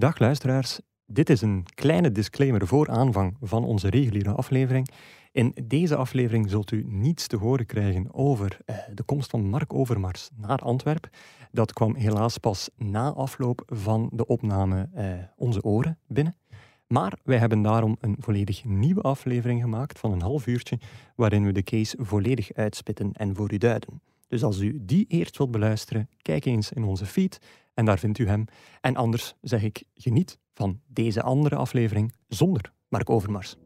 Dag luisteraars, dit is een kleine disclaimer voor aanvang van onze reguliere aflevering. In deze aflevering zult u niets te horen krijgen over eh, de komst van Mark Overmars naar Antwerpen. Dat kwam helaas pas na afloop van de opname eh, Onze Oren binnen. Maar wij hebben daarom een volledig nieuwe aflevering gemaakt van een half uurtje, waarin we de case volledig uitspitten en voor u duiden. Dus als u die eerst wilt beluisteren, kijk eens in onze feed en daar vindt u hem. En anders zeg ik, geniet van deze andere aflevering zonder Mark Overmars.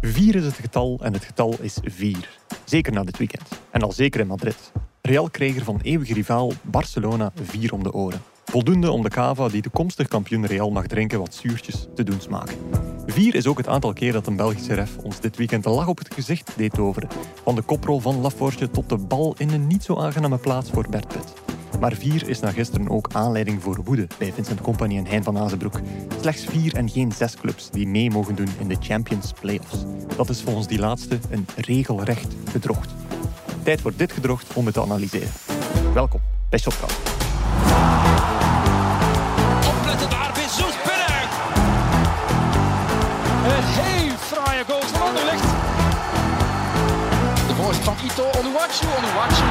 Vier is het getal en het getal is vier. Zeker na dit weekend. En al zeker in Madrid. Real kreeg er van eeuwige rivaal Barcelona vier om de oren. Voldoende om de cava die toekomstig kampioen Real mag drinken wat zuurtjes te doen smaken. Vier is ook het aantal keer dat een Belgische ref ons dit weekend de lach op het gezicht deed toveren. Van de koprol van Laforge tot de bal in een niet zo aangename plaats voor Bert Pitt. Maar vier is na gisteren ook aanleiding voor woede bij Vincent Company en Hein van Azenbroek. Slechts vier en geen zes clubs die mee mogen doen in de Champions Playoffs. Dat is volgens die laatste een regelrecht gedrocht. Tijd voor dit gedrocht om het te analyseren. Welkom bij Shotcast. De voorzet van Ito, Onuwachu, Onuwachu.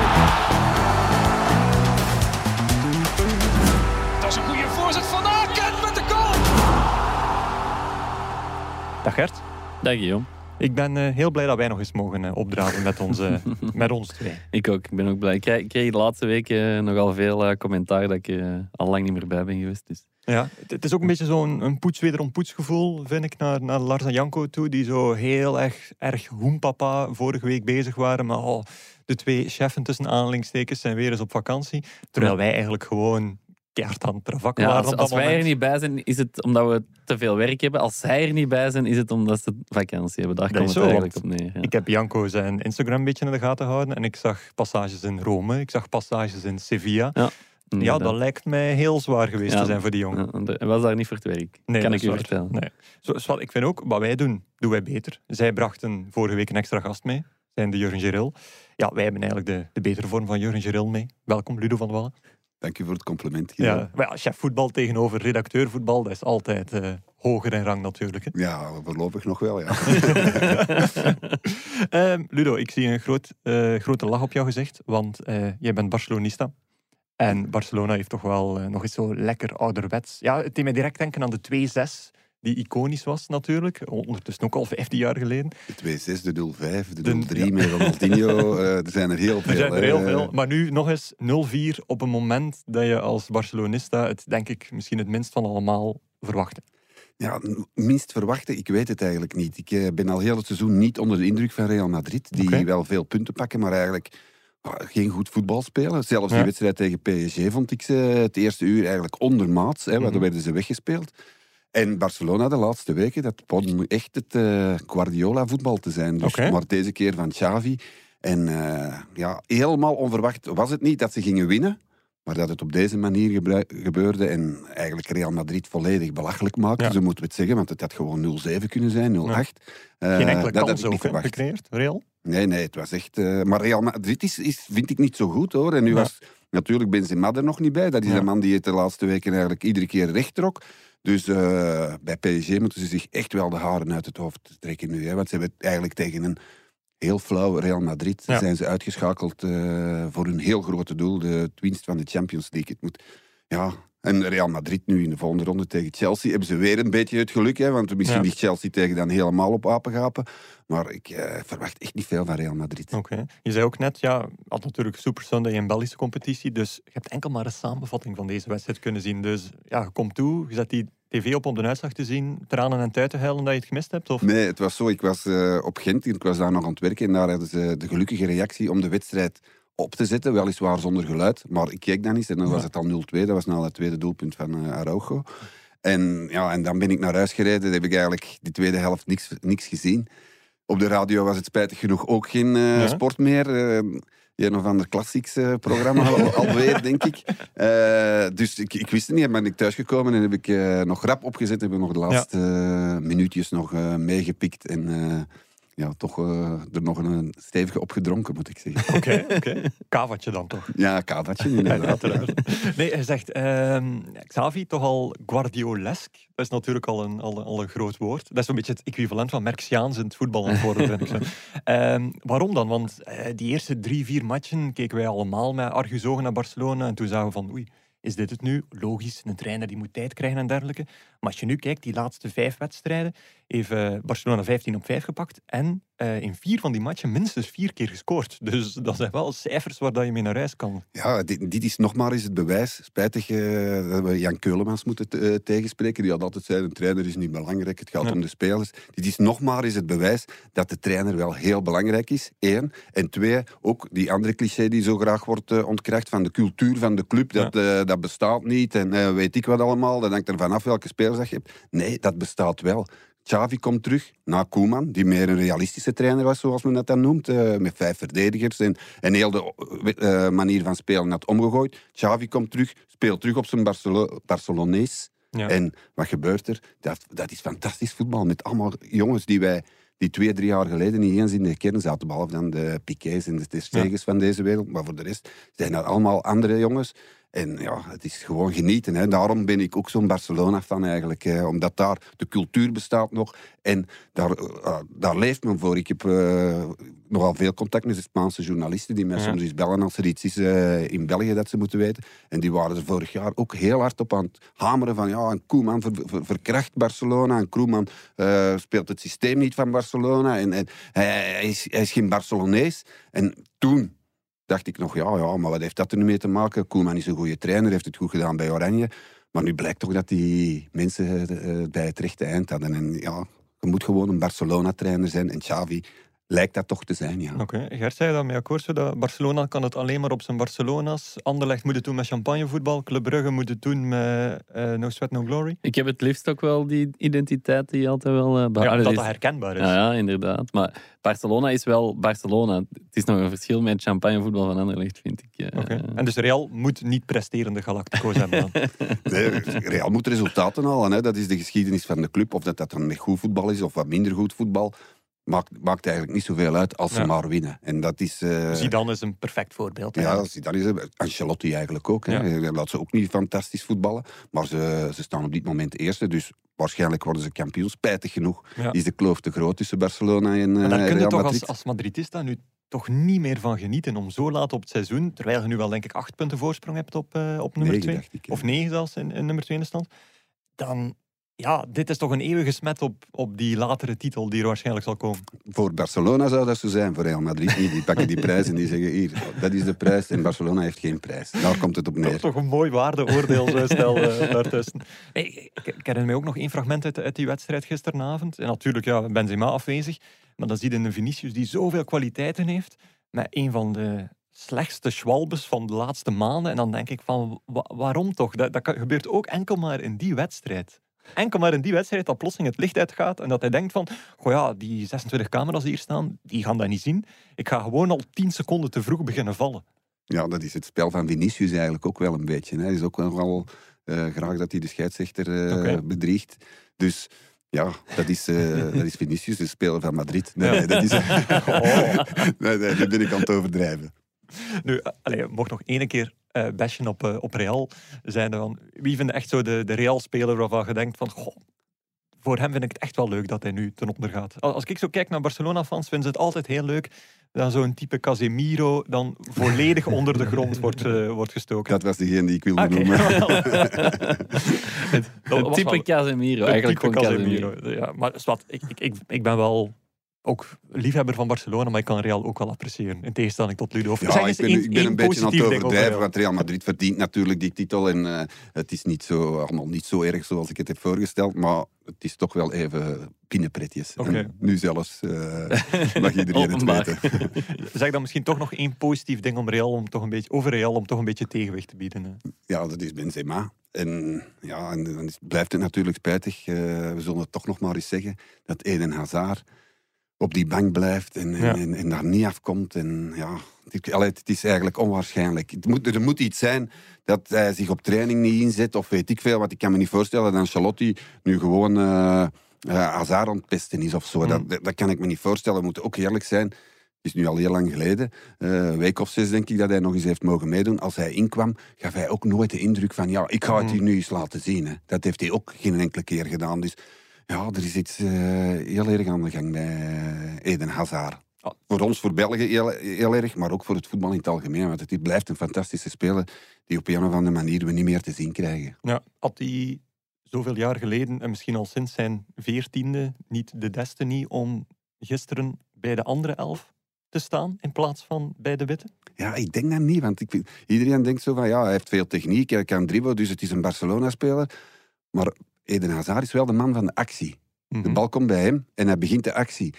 Dat is een goede voorzet van Aken met de goal. Dag Gert. Dag Guillaume. Ik ben eh, heel blij dat wij nog eens mogen uh, opdraven met, onze, met ons twee. Ik ook, ik ben ook blij. Ik kreeg, ik kreeg de laatste weken eh, nogal veel uh, commentaar dat ik al lang niet meer bij ben geweest. Dus. Ja, het, is ook een beetje zo'n een poets wederom poetsgevoel, vind ik, naar, naar Lars en Janko toe, die zo heel erg, erg hoempapa vorige week bezig waren. Maar oh, de twee cheffen tussen aanhalingstekens zijn weer eens op vakantie. Terwijl wij eigenlijk gewoon keihard aan het travakken Ja, waren als als wij er niet bij zijn, is het omdat we te veel werk hebben. Als zij er niet bij zijn, is het omdat ze vakantie hebben. Daar komt is het zo, eigenlijk op neer. Ja. Ik heb Janko zijn Instagram een beetje in de gaten gehouden en ik zag passages in Rome, ik zag passages in Sevilla. Ja, Inderdaad. dat lijkt mij heel zwaar geweest Ja. te zijn voor die jongen. Ja, Hij was daar niet voor het werk. Nee, kan dat ik u vertellen. Nee. Zo, ik vind ook, wat wij doen, doen wij beter. Zij brachten vorige week een extra gast mee, zijn de Jurgen Geril. Ja, wij hebben eigenlijk de, de betere vorm van Jurgen Geril mee. Welkom, Ludo van Wallen. Dank u voor het compliment. Ja, maar ja, chef voetbal tegenover redacteur voetbal, dat is altijd eh, hoger in rang natuurlijk. hè. Ja, voorlopig nog wel, ja. Ehm, Ludo, ik zie een groot, eh, grote lach op jouw gezicht, want eh, jij bent Barcelonista. En Barcelona heeft toch wel eh, nog eens zo lekker ouderwets. Ja, het deed mij direct denken aan de 2-6, die iconisch was natuurlijk. Ondertussen ook al 15 jaar geleden. De 2-6, de 0-5, de De- 0-3 ja. met Ronaldinho. eh, er zijn er heel veel. Er zijn er hè. heel veel. Maar nu nog eens 0-4 op een moment dat je als Barcelonista het, denk ik, misschien het minst van allemaal verwachtte. Ja, minst verwachten, ik weet het eigenlijk niet. Ik eh, ben al heel het seizoen niet onder de indruk van Real Madrid, die wel veel punten pakken, maar eigenlijk geen goed voetbal spelen. Zelfs Ja. die wedstrijd tegen PSG vond ik ze het eerste uur eigenlijk ondermaats. Hè, Mhm. werden ze weggespeeld. En Barcelona de laatste weken, dat begon echt het eh, Guardiola-voetbal te zijn. Dus. Maar deze keer van Xavi. En eh, ja, helemaal onverwacht was het niet dat ze gingen winnen. Maar dat het op deze manier gebeurde en eigenlijk Real Madrid volledig belachelijk maakte. Ja. Zo moeten we het zeggen, want het had gewoon 0-7 kunnen zijn, 0-8. Eh, Geen enkele dat kans ook gecreëerd, Real. Nee, nee, het was echt... eh, maar Real Madrid is, is, vind ik niet zo goed, hoor. En nu Ja. was natuurlijk Benzema er nog niet bij. Dat is Ja. een man die het de laatste weken eigenlijk iedere keer recht trok. Dus eh, bij PSG moeten ze zich echt wel de haren uit het hoofd trekken nu. Hè, want ze hebben eigenlijk tegen een heel flauw Real Madrid Ja. zijn ze uitgeschakeld eh, voor hun heel grote doel, de het winst van de Champions League. Het moet, ja, en Real Madrid nu in de volgende ronde tegen Chelsea hebben ze weer een beetje het geluk. Hè, want misschien Ja. ligt Chelsea tegen dan helemaal op apengapen. Maar ik eh, verwacht echt niet veel van Real Madrid. Oké. Je zei ook net, ja, had natuurlijk Super Sunday een Belgische competitie, dus je hebt enkel maar een samenvatting van deze wedstrijd kunnen zien. Dus ja, je komt toe, je zet die tv op om de uitslag te zien, tranen en tuiten huilen dat je het gemist hebt? Of? Nee, het was zo. Ik was eh, op Gent, ik was daar nog aan het werken. En daar hadden ze de gelukkige reactie om de wedstrijd op te zetten. Weliswaar zonder geluid. Maar ik keek dan eens en dan was het al 0-2. Dat was na het tweede doelpunt van eh, Araujo. En, ja, en dan ben ik naar huis gereden. Dan heb ik eigenlijk die tweede helft niks, niks gezien. Op de radio was het spijtig genoeg ook geen eh, Ja. sport meer. Eh, een of ander klassieks eh, programma al- alweer, denk ik. Eh, dus ik, ik wist het niet. En ben ik thuisgekomen en heb ik eh, nog rap opgezet. Heb ik nog de laatste minuutjes nog meegepikt. En ja, toch eh, er nog een stevige opgedronken, moet ik zeggen. Oké, oké. Kavatje dan toch? Ja, kavatje inderdaad. Nee, hij zegt, ehm, Xavi toch al Guardiolesk. Dat is natuurlijk al een, al, al een groot woord. Dat is een beetje het equivalent van Merxiaans in het voetbal aan het worden, vind ik zo. Ehm, waarom dan? Want eh, die eerste drie, vier matchen keken wij allemaal met argusogen naar Barcelona. En toen zagen we van, oei, is dit het nu? Logisch, een trainer die moet tijd krijgen en dergelijke. Maar als je nu kijkt, die laatste vijf wedstrijden, heeft Barcelona 15 op 5 gepakt. En eh, in vier van die matchen minstens vier keer gescoord. Dus dat zijn wel cijfers waar dat je mee naar huis kan. Ja, dit, dit is nog maar eens het bewijs. Spijtig eh, dat we Jan Keulemans moeten te- eh, tegenspreken. Die had altijd zei, een trainer is niet belangrijk, het gaat Ja. om de spelers. Dit is nog maar eens het bewijs dat de trainer wel heel belangrijk is. Eén. En twee, ook die andere cliché die zo graag wordt ontkracht van de cultuur van de club. Dat, dat bestaat niet en weet ik wat allemaal. Dat hangt er vanaf welke spelers dat je hebt. Nee, dat bestaat wel. Xavi komt terug na Koeman, die meer een realistische trainer was, zoals men dat dan noemt. eh, met vijf verdedigers en, en heel de eh, manier van spelen had omgegooid. Xavi komt terug, speelt terug op zijn Barcelo Barcelonees. Ja. En wat gebeurt er? Dat, dat is fantastisch voetbal. Met allemaal jongens die wij die twee, drie jaar geleden niet eens in de kern zaten. Behalve dan de Piquets en de Ter Stegens van deze wereld. Maar voor de rest zijn dat allemaal andere jongens. En ja, het is gewoon genieten. Hè. Daarom ben ik ook zo'n Barcelona-fan eigenlijk. omdat daar de cultuur bestaat nog. En daar, eh, daar leeft men voor. Ik heb eh, nogal veel contact met de Spaanse journalisten. Die mij Ja. soms eens bellen als er iets is eh, in België dat ze moeten weten. En die waren er vorig jaar ook heel hard op aan het hameren van... Ja, en Koeman ver- ver- verkracht Barcelona. En Koeman speelt het systeem niet van Barcelona. En, en hij, hij is, hij is geen Barcelonees. En toen dacht ik nog, ja, ja, maar wat heeft dat er nu mee te maken? Koeman is een goede trainer, heeft het goed gedaan bij Oranje. Maar nu blijkt toch dat die mensen eh, bij het rechte eind hadden. En ja, je moet gewoon een Barcelona-trainer zijn. En Xavi lijkt dat toch te zijn, ja. Oké, Gert zei dat mee akkoord, zo dat Barcelona kan het alleen maar op zijn Barcelona's. Anderlecht moet het doen met champagnevoetbal. Club Brugge moet het doen met eh, No Sweat No Glory. Ik heb het liefst ook wel die identiteit die altijd wel... eh, behouden Ja, dat is. dat herkenbaar is. Ja, ja, inderdaad. Maar Barcelona is wel Barcelona. Het is nog een verschil met champagnevoetbal van Anderlecht, vind ik. eh. Oké. En dus Real moet niet presterende Galactico's hebben dan. Nee, Real moet resultaten halen. Hè. Dat is de geschiedenis van de club. Of dat, dat dan met goed voetbal is of wat minder goed voetbal. Maakt, maakt eigenlijk niet zoveel uit als ze maar winnen. En dat is... eh, Zidane is een perfect voorbeeld. Ja. Zidane is er. Ancelotti eigenlijk ook. Hè. Ja. Hij Laat ze ook niet fantastisch voetballen. Maar ze, ze staan op dit moment eerste. Dus waarschijnlijk worden ze kampioen. Spijtig genoeg Ja. is de kloof te groot tussen Barcelona en Maar eh daar kun je toch als, als Madridista nu toch niet meer van genieten om zo laat op het seizoen, terwijl je nu wel denk ik acht punten voorsprong hebt op, eh, op nummer Negen, twee, dacht ik, ja. of negen zelfs in, in nummer twee in de stand, dan ja, dit is toch een eeuwige smet op, op die latere titel die er waarschijnlijk zal komen. Voor Barcelona zou dat zo zijn, voor Real Madrid niet. Die pakken die prijs en die zeggen hier, dat is de prijs. En Barcelona heeft geen prijs. Daar komt het op Dat neer. is toch een mooi waardeoordeelstel uh, daartussen. Nee, ik, ik herinner me ook nog één fragment uit, uit die wedstrijd gisteravond. En natuurlijk, ja, Benzema afwezig. Maar dan zie je een Vinicius die zoveel kwaliteiten heeft. Met een van de slechtste schwalbes van de laatste maanden. En dan denk ik van, wa- waarom toch? Dat, dat gebeurt ook enkel maar in die wedstrijd. Enkel maar in die wedstrijd dat plotseling het licht uitgaat en dat hij denkt van, goh ja, die 26 camera's die hier staan, die gaan dat niet zien. Ik ga gewoon al 10 seconden te vroeg beginnen vallen. Ja, dat is het spel van Vinicius eigenlijk ook wel een beetje. Hè. Hij is ook nogal eh, graag dat hij de scheidsrechter Oké. bedriegt. Dus ja, dat is, eh, dat is Vinicius, de speler van Madrid. Nee, nee, dat is... Oh. nee, ben ik aan het overdrijven. Nu, allee, mocht nog één keer eh bashen op, eh, op Real zijn. Dan, wie vindt echt zo de, de Real-speler waarvan je denkt van... Goh, voor hem vind ik het echt wel leuk dat hij nu ten onder gaat. Als ik zo kijk naar Barcelona-fans, vinden ze het altijd heel leuk dat zo'n type Casemiro dan volledig onder de grond wordt, eh, wordt gestoken. Dat was degene die ik wilde noemen. Het, type Casemiro, Een eigenlijk type gewoon Casemiro. Ja, maar ik, ik, ik, ik ben wel ook liefhebber van Barcelona, maar ik kan Real ook wel appreciëren. In tegenstelling tot Ludo. Ja, ik ben, één- ik ben één een beetje aan het overdrijven, Real. want Real Madrid verdient natuurlijk die titel. En eh, het is niet zo, allemaal niet zo erg zoals ik het heb voorgesteld, maar het is toch wel even pinnenpretjes. Oké. En nu zelfs eh, mag iedereen het weten. Zeg dan misschien toch nog één positief ding om Real om toch een beetje, over Real om toch een beetje tegenwicht te bieden. hè. Ja, dat is Benzema. En ja, en dan is- blijft het natuurlijk spijtig. eh, we zullen het toch nog maar eens zeggen dat Eden Hazard op die bank blijft en, en, Ja. en, en daar niet afkomt. En ja, het, allee, het is eigenlijk onwaarschijnlijk. Het moet, er moet iets zijn dat hij zich op training niet inzet of weet ik veel. Want ik kan me niet voorstellen dat Charlotte nu gewoon eh, uh, Hazard ontpesten is of zo. Mm. Dat, dat, kan ik me niet voorstellen. We moeten ook eerlijk zijn. Het is nu al heel lang geleden. Eh, een week of zes denk ik dat hij nog eens heeft mogen meedoen. Als hij inkwam, gaf hij ook nooit de indruk van... ja, ik ga het Mm. hier nu eens laten zien. Hè. Dat heeft hij ook geen enkele keer gedaan. Dus ja, er is iets eh, heel erg aan de gang bij eh, Eden Hazard. Ah. Voor ons, voor België heel, heel erg, maar ook voor het voetbal in het algemeen. Want het blijft een fantastische speler die op een of andere manier we niet meer te zien krijgen. Ja, had hij zoveel jaar geleden en misschien al sinds zijn veertiende niet de destiny om gisteren bij de andere elf te staan in plaats van bij de witte? Ja, ik denk dat niet, want ik vind, iedereen denkt zo van ja, hij heeft veel techniek, hij kan dribbelen, dus het is een Barcelona-speler. Maar Eden Hazard is wel de man van de actie. De Mhm. bal komt bij hem en hij begint de actie.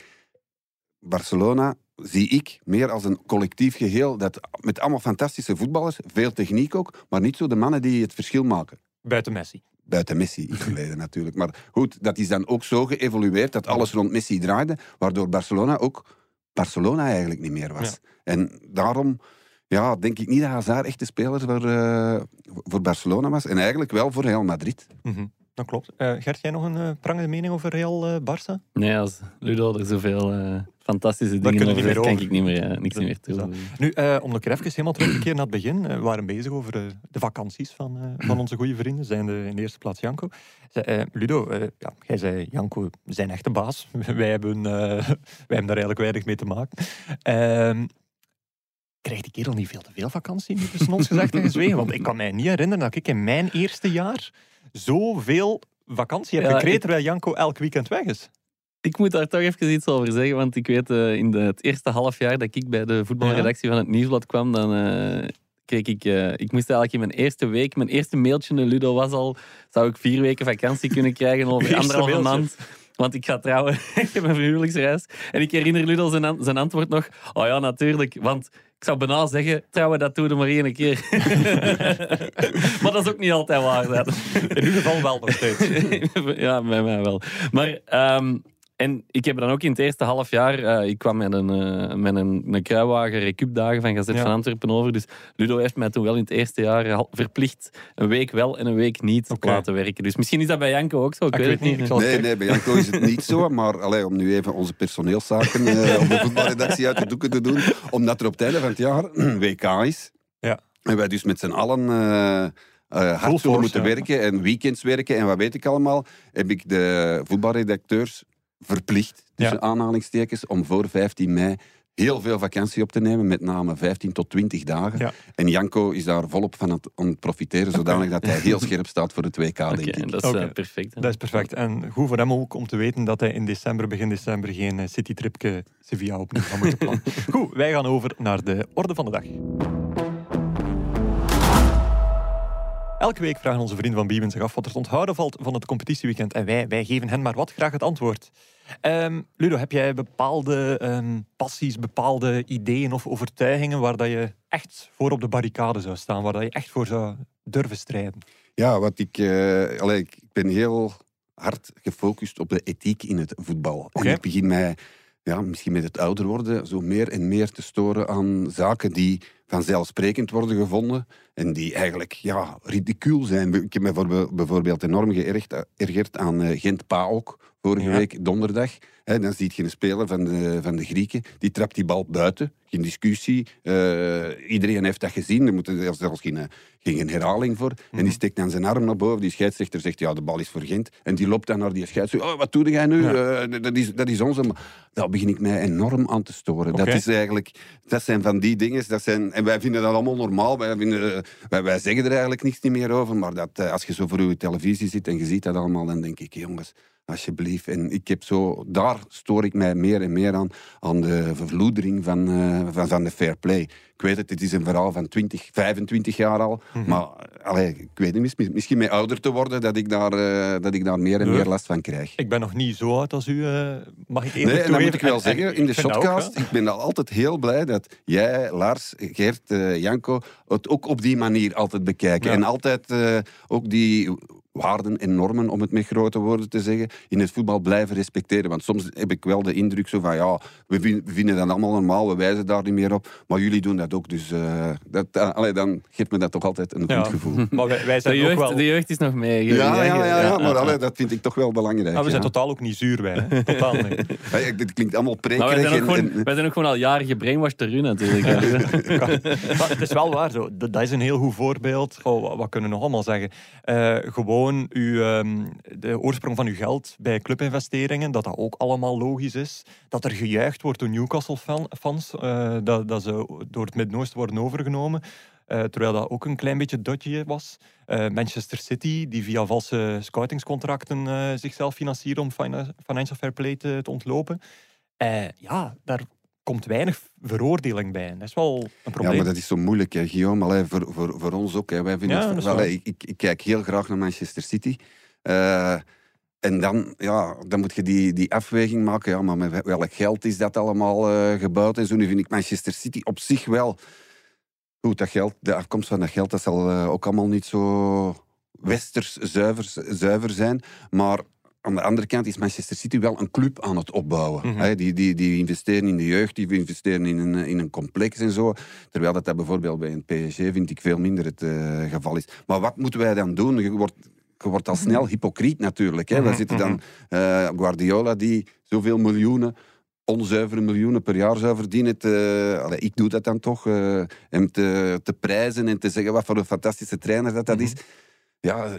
Barcelona zie ik meer als een collectief geheel, dat met allemaal fantastische voetballers, veel techniek ook, maar niet zo de mannen die het verschil maken. Buiten Messi. Buiten Messi in het verleden natuurlijk. Maar goed, dat is dan ook zo geëvolueerd dat alles rond Messi draaide, waardoor Barcelona ook Barcelona eigenlijk niet meer was. En daarom ja, denk ik niet dat Hazard echt de speler voor, eh, voor Barcelona was. En eigenlijk wel voor Real Madrid. Mhm. Dat klopt. Eh, Gert, jij nog een eh, prangende mening over Real eh, Barça? Nee, als Ludo er zoveel fantastische dingen over niet kan ik niet meer, niks Dat- meer toevoegen. Nu, om nog even helemaal terug te keren naar het begin. we waren bezig over de vakanties van, van onze goede vrienden. Zijn de, in de eerste plaats Janko. Eh, Ludo, ja, jij zei Janko zijn echte baas. wij, hebben, wij hebben daar eigenlijk weinig mee te maken. Ehm, krijgt die kerel niet veel te veel vakantie, nu tussen ons gezegd en gezwegen? Want ik kan mij niet herinneren dat ik in mijn eerste jaar zoveel vakantie heb Ja, gekregen, ik- terwijl Janko elk weekend weg is. Ik moet daar toch even iets over zeggen, want ik weet eh, in de, het eerste half jaar dat ik bij de voetbalredactie van het Nieuwsblad kwam, dan eh, kreeg ik, eh, ik moest eigenlijk in mijn eerste week, mijn eerste mailtje naar Ludo was al, zou ik vier weken vakantie kunnen krijgen over anderhalve maand. Want ik ga trouwen, ik heb een huwelijksreis. En ik herinner Ludo zijn, an- zijn antwoord nog, oh ja, natuurlijk, want ik zou bijna zeggen, trouwen, dat doe je maar één keer. maar dat is ook niet altijd waar. dat. In ieder geval wel nog steeds. ja, bij mij wel. Maar, ehm, en ik heb dan ook in het eerste half jaar, eh, ik kwam met een, eh, met een, een kruiwagen recupdagen van Gazet Ja. van Antwerpen over. Dus Ludo heeft mij toen wel in het eerste jaar verplicht een week wel en een week niet Oké. laten werken. Dus misschien is dat bij Janko ook zo. Ik, Ah, ik weet weet niet, het zal- niet. Nee, nee, bij Janko is het niet zo. Maar allee, om nu even onze personeelszaken eh, op de voetbalredactie uit de doeken te doen. Omdat er op het einde van het jaar een WK is. Ja. En wij dus met z'n allen eh, eh, hard zullen moeten ja. werken. En weekends werken en wat weet ik allemaal. Heb ik de voetbalredacteurs verplicht, tussen Ja. aanhalingstekens, om voor 15 mei heel veel vakantie op te nemen. Met name 15 tot 20 dagen. Ja. En Janko is daar volop van het, aan het profiteren. Zodanig dat hij heel scherp staat voor WK, Oké, denk ik. dat is eh, Oké. perfect. hè. Dat is perfect. En goed voor hem ook om te weten dat hij in december, begin december, geen eh, citytripje Sevilla opnieuw gaat moeten plannen. goed, wij gaan over naar de orde van de dag. Elke week vragen onze vrienden van Biewen zich af wat er te onthouden valt van het competitieweekend. En wij, wij geven hen maar wat graag het antwoord. Ehm, Ludo, heb jij bepaalde ehm, passies, bepaalde ideeën of overtuigingen waar dat je echt voor op de barricade zou staan, waar dat je echt voor zou durven strijden? Ja, wat ik, eh, allee, ik ben heel hard gefocust op de ethiek in het voetbal. En ik begin mij, ja, misschien met het ouder worden, zo meer en meer te storen aan zaken die vanzelfsprekend worden gevonden en die eigenlijk ja, ridicuul zijn. Ik heb me voorbe- bijvoorbeeld enorm geërgerd geërgerd aan eh, Gent PAOK vorige Ja. week donderdag. Hè, dan ziet je een speler van de, van de Grieken, die trapt die bal buiten. Geen discussie. Eh, iedereen heeft dat gezien. Er moet er zelfs geen, eh, geen herhaling voor. En die steekt dan zijn arm naar boven. Die scheidsrechter zegt, ja, de bal is voor Gent. En die loopt dan naar die scheidsrechter. Oh, wat doe jij nu? Ja. Eh, dat, is, dat is onze... Daar begin ik mij enorm aan te storen. Dat is eigenlijk... Dat zijn van die dingen. Dat zijn, en wij vinden dat allemaal normaal. Wij, vinden, wij, wij zeggen er eigenlijk niks niet meer over. Maar dat, als je zo voor je televisie zit en je ziet dat allemaal, dan denk ik, jongens, alsjeblieft. En ik heb zo... Daar stoor ik mij meer en meer aan. Aan de vervloedering van, eh, van, van de fair play. Ik weet het, het is een verhaal van 20, 25 jaar al. Mhm. Maar allee, ik weet niet, mis- misschien met ouder te worden, dat ik daar, eh, dat ik daar meer en Nee. meer last van krijg. Ik ben nog niet zo oud als u, eh, mag ik even Nee, en dan moet ik wel En- zeggen, en in de dat ook, shotcast, ik ben al altijd heel blij dat jij, Lars, Geert, Janko, het ook op die manier altijd bekijken. Ja. En altijd ook die waarden en normen, om het met grote woorden te zeggen, in het voetbal blijven respecteren. Want soms heb ik wel de indruk zo van, ja, we vin- we vinden dat allemaal normaal, we wijzen daar niet meer op, maar jullie doen dat ook. Dus eh, dat, allee, dan geeft me dat toch altijd een Ja. goed gevoel. Maar wij, wij De zijn ook jeugd, wel... de jeugd is nog mee. Ja, ja, ja, ja, ja, maar allee, dat vind ik toch wel belangrijk. Maar we zijn ja. totaal ook niet zuur bij. Hè? Totaal niet. Dit klinkt allemaal Maar wij prekerig. zijn, ook en- gewoon, en- wij zijn ook gewoon al jaren gebrainwashed u natuurlijk. Maar het is wel waar zo. Dat dat is een heel goed voorbeeld. Oh, wat, wat kunnen we nog allemaal zeggen? Eh, gewoon uw, ehm, de oorsprong van uw geld bij clubinvesteringen, dat dat ook allemaal logisch is. Dat er gejuicht wordt door Newcastle-fans, eh, dat, dat ze door het Midden-Oosten worden overgenomen. Eh, terwijl dat ook een klein beetje dodgy was. Eh, Manchester City, die via valse scoutingscontracten zichzelf financieren om fina- financial fair play te, te ontlopen. Ja, daar komt weinig veroordeling bij. Dat is wel een Ja, probleem. maar dat is zo moeilijk, hè, Guillaume. Allee, voor, voor, voor ons ook. Hè. Wij vinden Ja, het, hè, ik, ik kijk heel graag naar Manchester City. Eh, en dan, ja, dan moet je die, die afweging maken. Ja, maar met welk geld is dat allemaal eh, gebouwd? En zo nu vind ik Manchester City op zich wel... Goed, dat geld, de afkomst van dat geld dat zal eh, ook allemaal niet zo westers zuiver, zuiver zijn. Maar aan de andere kant is Manchester City wel een club aan het opbouwen. Mhm. Die, die, die investeren in de jeugd, die investeren in een, in een complex en zo. Terwijl dat, dat bijvoorbeeld bij een PSG vind ik veel minder het eh, geval is. Maar wat moeten wij dan doen? Je wordt, je wordt al snel hypocriet natuurlijk. Hè. We Mhm, zitten mhm. dan eh, Guardiola die zoveel miljoenen onzuivere miljoenen per jaar zou verdienen. Te, allee, ik doe dat dan toch. eh, hem te, te prijzen en te zeggen wat voor een fantastische trainer dat, dat is. Ja,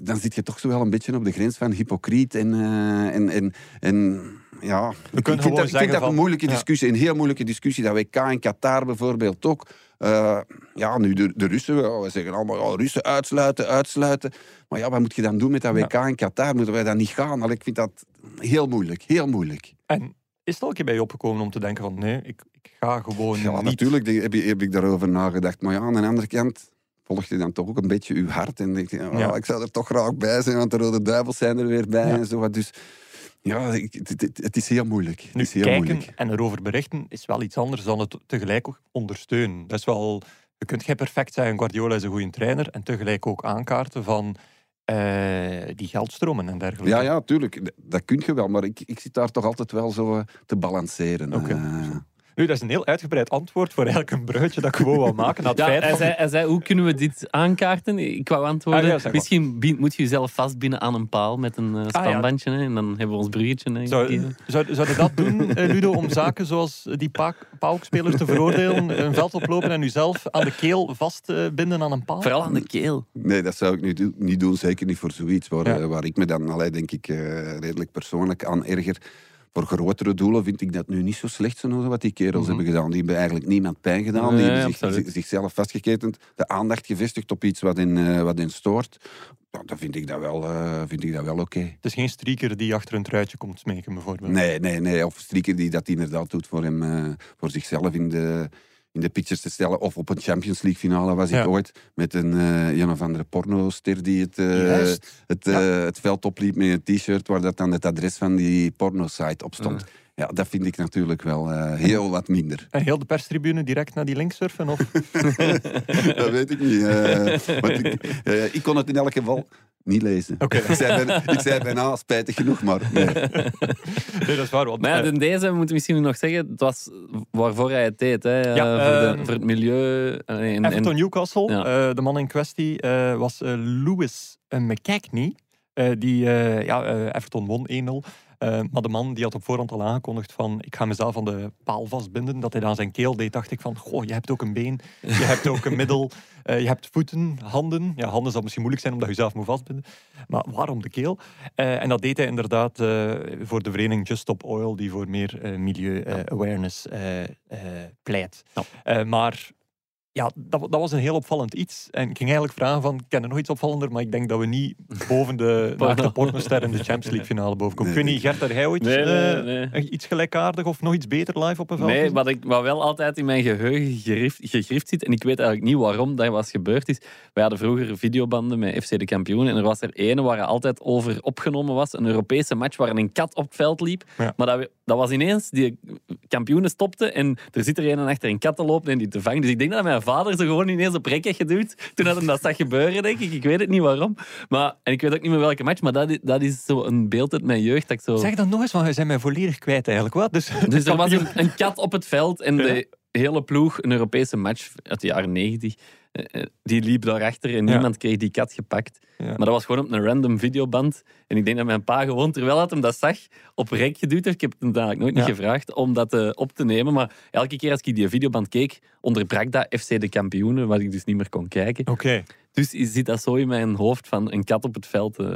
dan zit je toch zo wel een beetje op de grens van hypocriet. En, eh, en, en, en ja, ik vind, dat, ik vind dat een moeilijke Ja. discussie. Een heel moeilijke discussie. Dat WK in Qatar bijvoorbeeld ook. Eh, ja, nu de, de Russen, we zeggen allemaal ja, Russen uitsluiten, uitsluiten. Maar ja, wat moet je dan doen met dat WK in Qatar? Moeten wij dat niet gaan? Allee, ik vind dat heel moeilijk, heel moeilijk. En is het al een keer bij je opgekomen om te denken van nee, ik, ik ga gewoon Ja, niet... natuurlijk heb, je- heb ik daarover nagedacht. Maar ja, aan de andere kant volg je dan toch ook een beetje je hart. En denk je, oh, Ja. ik zou er toch graag bij zijn, want de Rode Duivels zijn er weer bij Ja. en zo. Dus ja, ik- het, is heel moeilijk. Nu, is heel kijken moeilijk. en erover berichten is wel iets anders dan het tegelijk ook ondersteunen. Dat is wel... Je kunt geen perfect zeggen, Guardiola is een goede trainer, en tegelijk ook aankaarten van eh, die geldstromen en dergelijke. Ja, ja, tuurlijk. Dat kun je wel, maar ik, ik zit daar toch altijd wel zo eh, te balanceren. Oké. Eh, Nu, dat is een heel uitgebreid antwoord voor eigenlijk een bruidje dat ik gewoon wil maken. Ja, feit hij, zei, hij zei, hoe kunnen we dit aankaarten? Ik wou antwoorden, Ah, ja, zeg maar. misschien moet je jezelf vastbinden aan een paal met een eh, ja. spanbandje. en dan hebben we ons bruggetje. hè, Zou, zou, zou je dat doen, eh, Ludo, om zaken zoals die paukspelers te veroordelen, een veld oplopen en uzelf aan de keel vastbinden aan een paal? Vooral aan de keel. Nee, dat zou ik niet, niet doen. Zeker niet voor zoiets. Waar, Ja. eh, waar ik me dan allee, denk ik, eh, redelijk persoonlijk aan erger. Voor grotere doelen vind ik dat nu niet zo slecht, zo wat die kerels hebben gedaan. Die hebben eigenlijk niemand pijn gedaan. die hebben zich, zichzelf vastgeketend. De aandacht gevestigd op iets wat in, eh, wat in stoort. Ja, dan vind ik dat wel, eh, vind ik dat wel oké. Het is geen strieker die achter een truitje komt smeken, bijvoorbeeld. Nee, nee, nee. Of Strieker die dat inderdaad doet voor hem, eh, voor zichzelf in de, in de pictures te stellen. Of op een Champions League finale was ik Ja. ooit met een, eh een of andere pornoster die het, eh, het, eh, het veld opliep met een t-shirt waar dat dan het adres van die pornosite op stond. Ja, dat vind ik natuurlijk wel eh, heel wat minder. En heel de perstribune direct naar die link surfen? Of? dat weet ik niet. eh, want ik, eh, ik kon het in elk geval niet lezen. Oké. Ik, zei bijna, ik zei bijna, spijtig genoeg, maar nee. Nee, dat is waar. Want, Maar ja, in deze moeten we misschien nog zeggen, het was waarvoor hij het deed. Hè, Ja, voor, de, voor het milieu. en, Everton Newcastle, Ja. eh, de man in kwestie, eh, was Lewis McCagney. Eh, die, eh, ja, eh, Everton won 1-0. Eh, maar de man die had op voorhand al aangekondigd van ik ga mezelf aan de paal vastbinden. Dat hij aan zijn keel deed, dacht ik van goh, je hebt ook een been, je hebt ook een middel, eh, je hebt voeten, handen. Ja, handen zal misschien moeilijk zijn omdat je jezelf moet vastbinden. Maar waarom de keel? Eh, en dat deed hij inderdaad voor de vereniging Just Stop Oil, die voor meer milieu-awareness pleit. Maar ja, dat, dat was een heel opvallend iets. En ik ging eigenlijk vragen van, ik ken er nog iets opvallender, maar ik denk dat we niet boven de naakte pornoster in de Champions League finale boven komen. Ik weet niet, Gert, jij ooit Nee, nee, eh, nee. iets gelijkaardig of nog iets beter live op een veld? Nee, wat, ik, wat wel altijd in mijn geheugen gegrift, gegrift zit, en ik weet eigenlijk niet waarom dat was gebeurd is. Wij hadden vroeger videobanden met FC de kampioen en er was er ene waar er altijd over opgenomen was. Een Europese match waar een kat op het veld liep. Ja. Maar dat, dat was ineens, die kampioenen stopten en er zit er een achter een kat te lopen en die te vangen. Dus ik denk dat dat met mijn vader zo gewoon ineens op rekje geduwd. Toen had hem dat zag gebeuren, denk ik. Ik weet het niet waarom. Maar, en ik weet ook niet meer welke match, maar dat, is- dat is zo een beeld uit mijn jeugd. Dat ik zo... Zeg dan nog eens, want je zijn mij volledig kwijt eigenlijk. Wat? Dus, Dus er was een, een kat op het veld en de hele ploeg, een Europese match uit de jaren 90, eh, die liep daarachter en niemand kreeg die kat gepakt. Maar dat was gewoon op een random videoband. En ik denk dat mijn pa gewoon, terwijl hij hem dat zag, op rek geduwd heeft. Ik heb het hem eigenlijk nooit niet gevraagd om dat eh, op te nemen. Maar elke keer als ik die videoband keek, onderbrak dat FC de kampioenen, waar ik dus niet meer kon kijken. Oké, Dus zit dat zo in mijn hoofd van een kat op het veld. eh,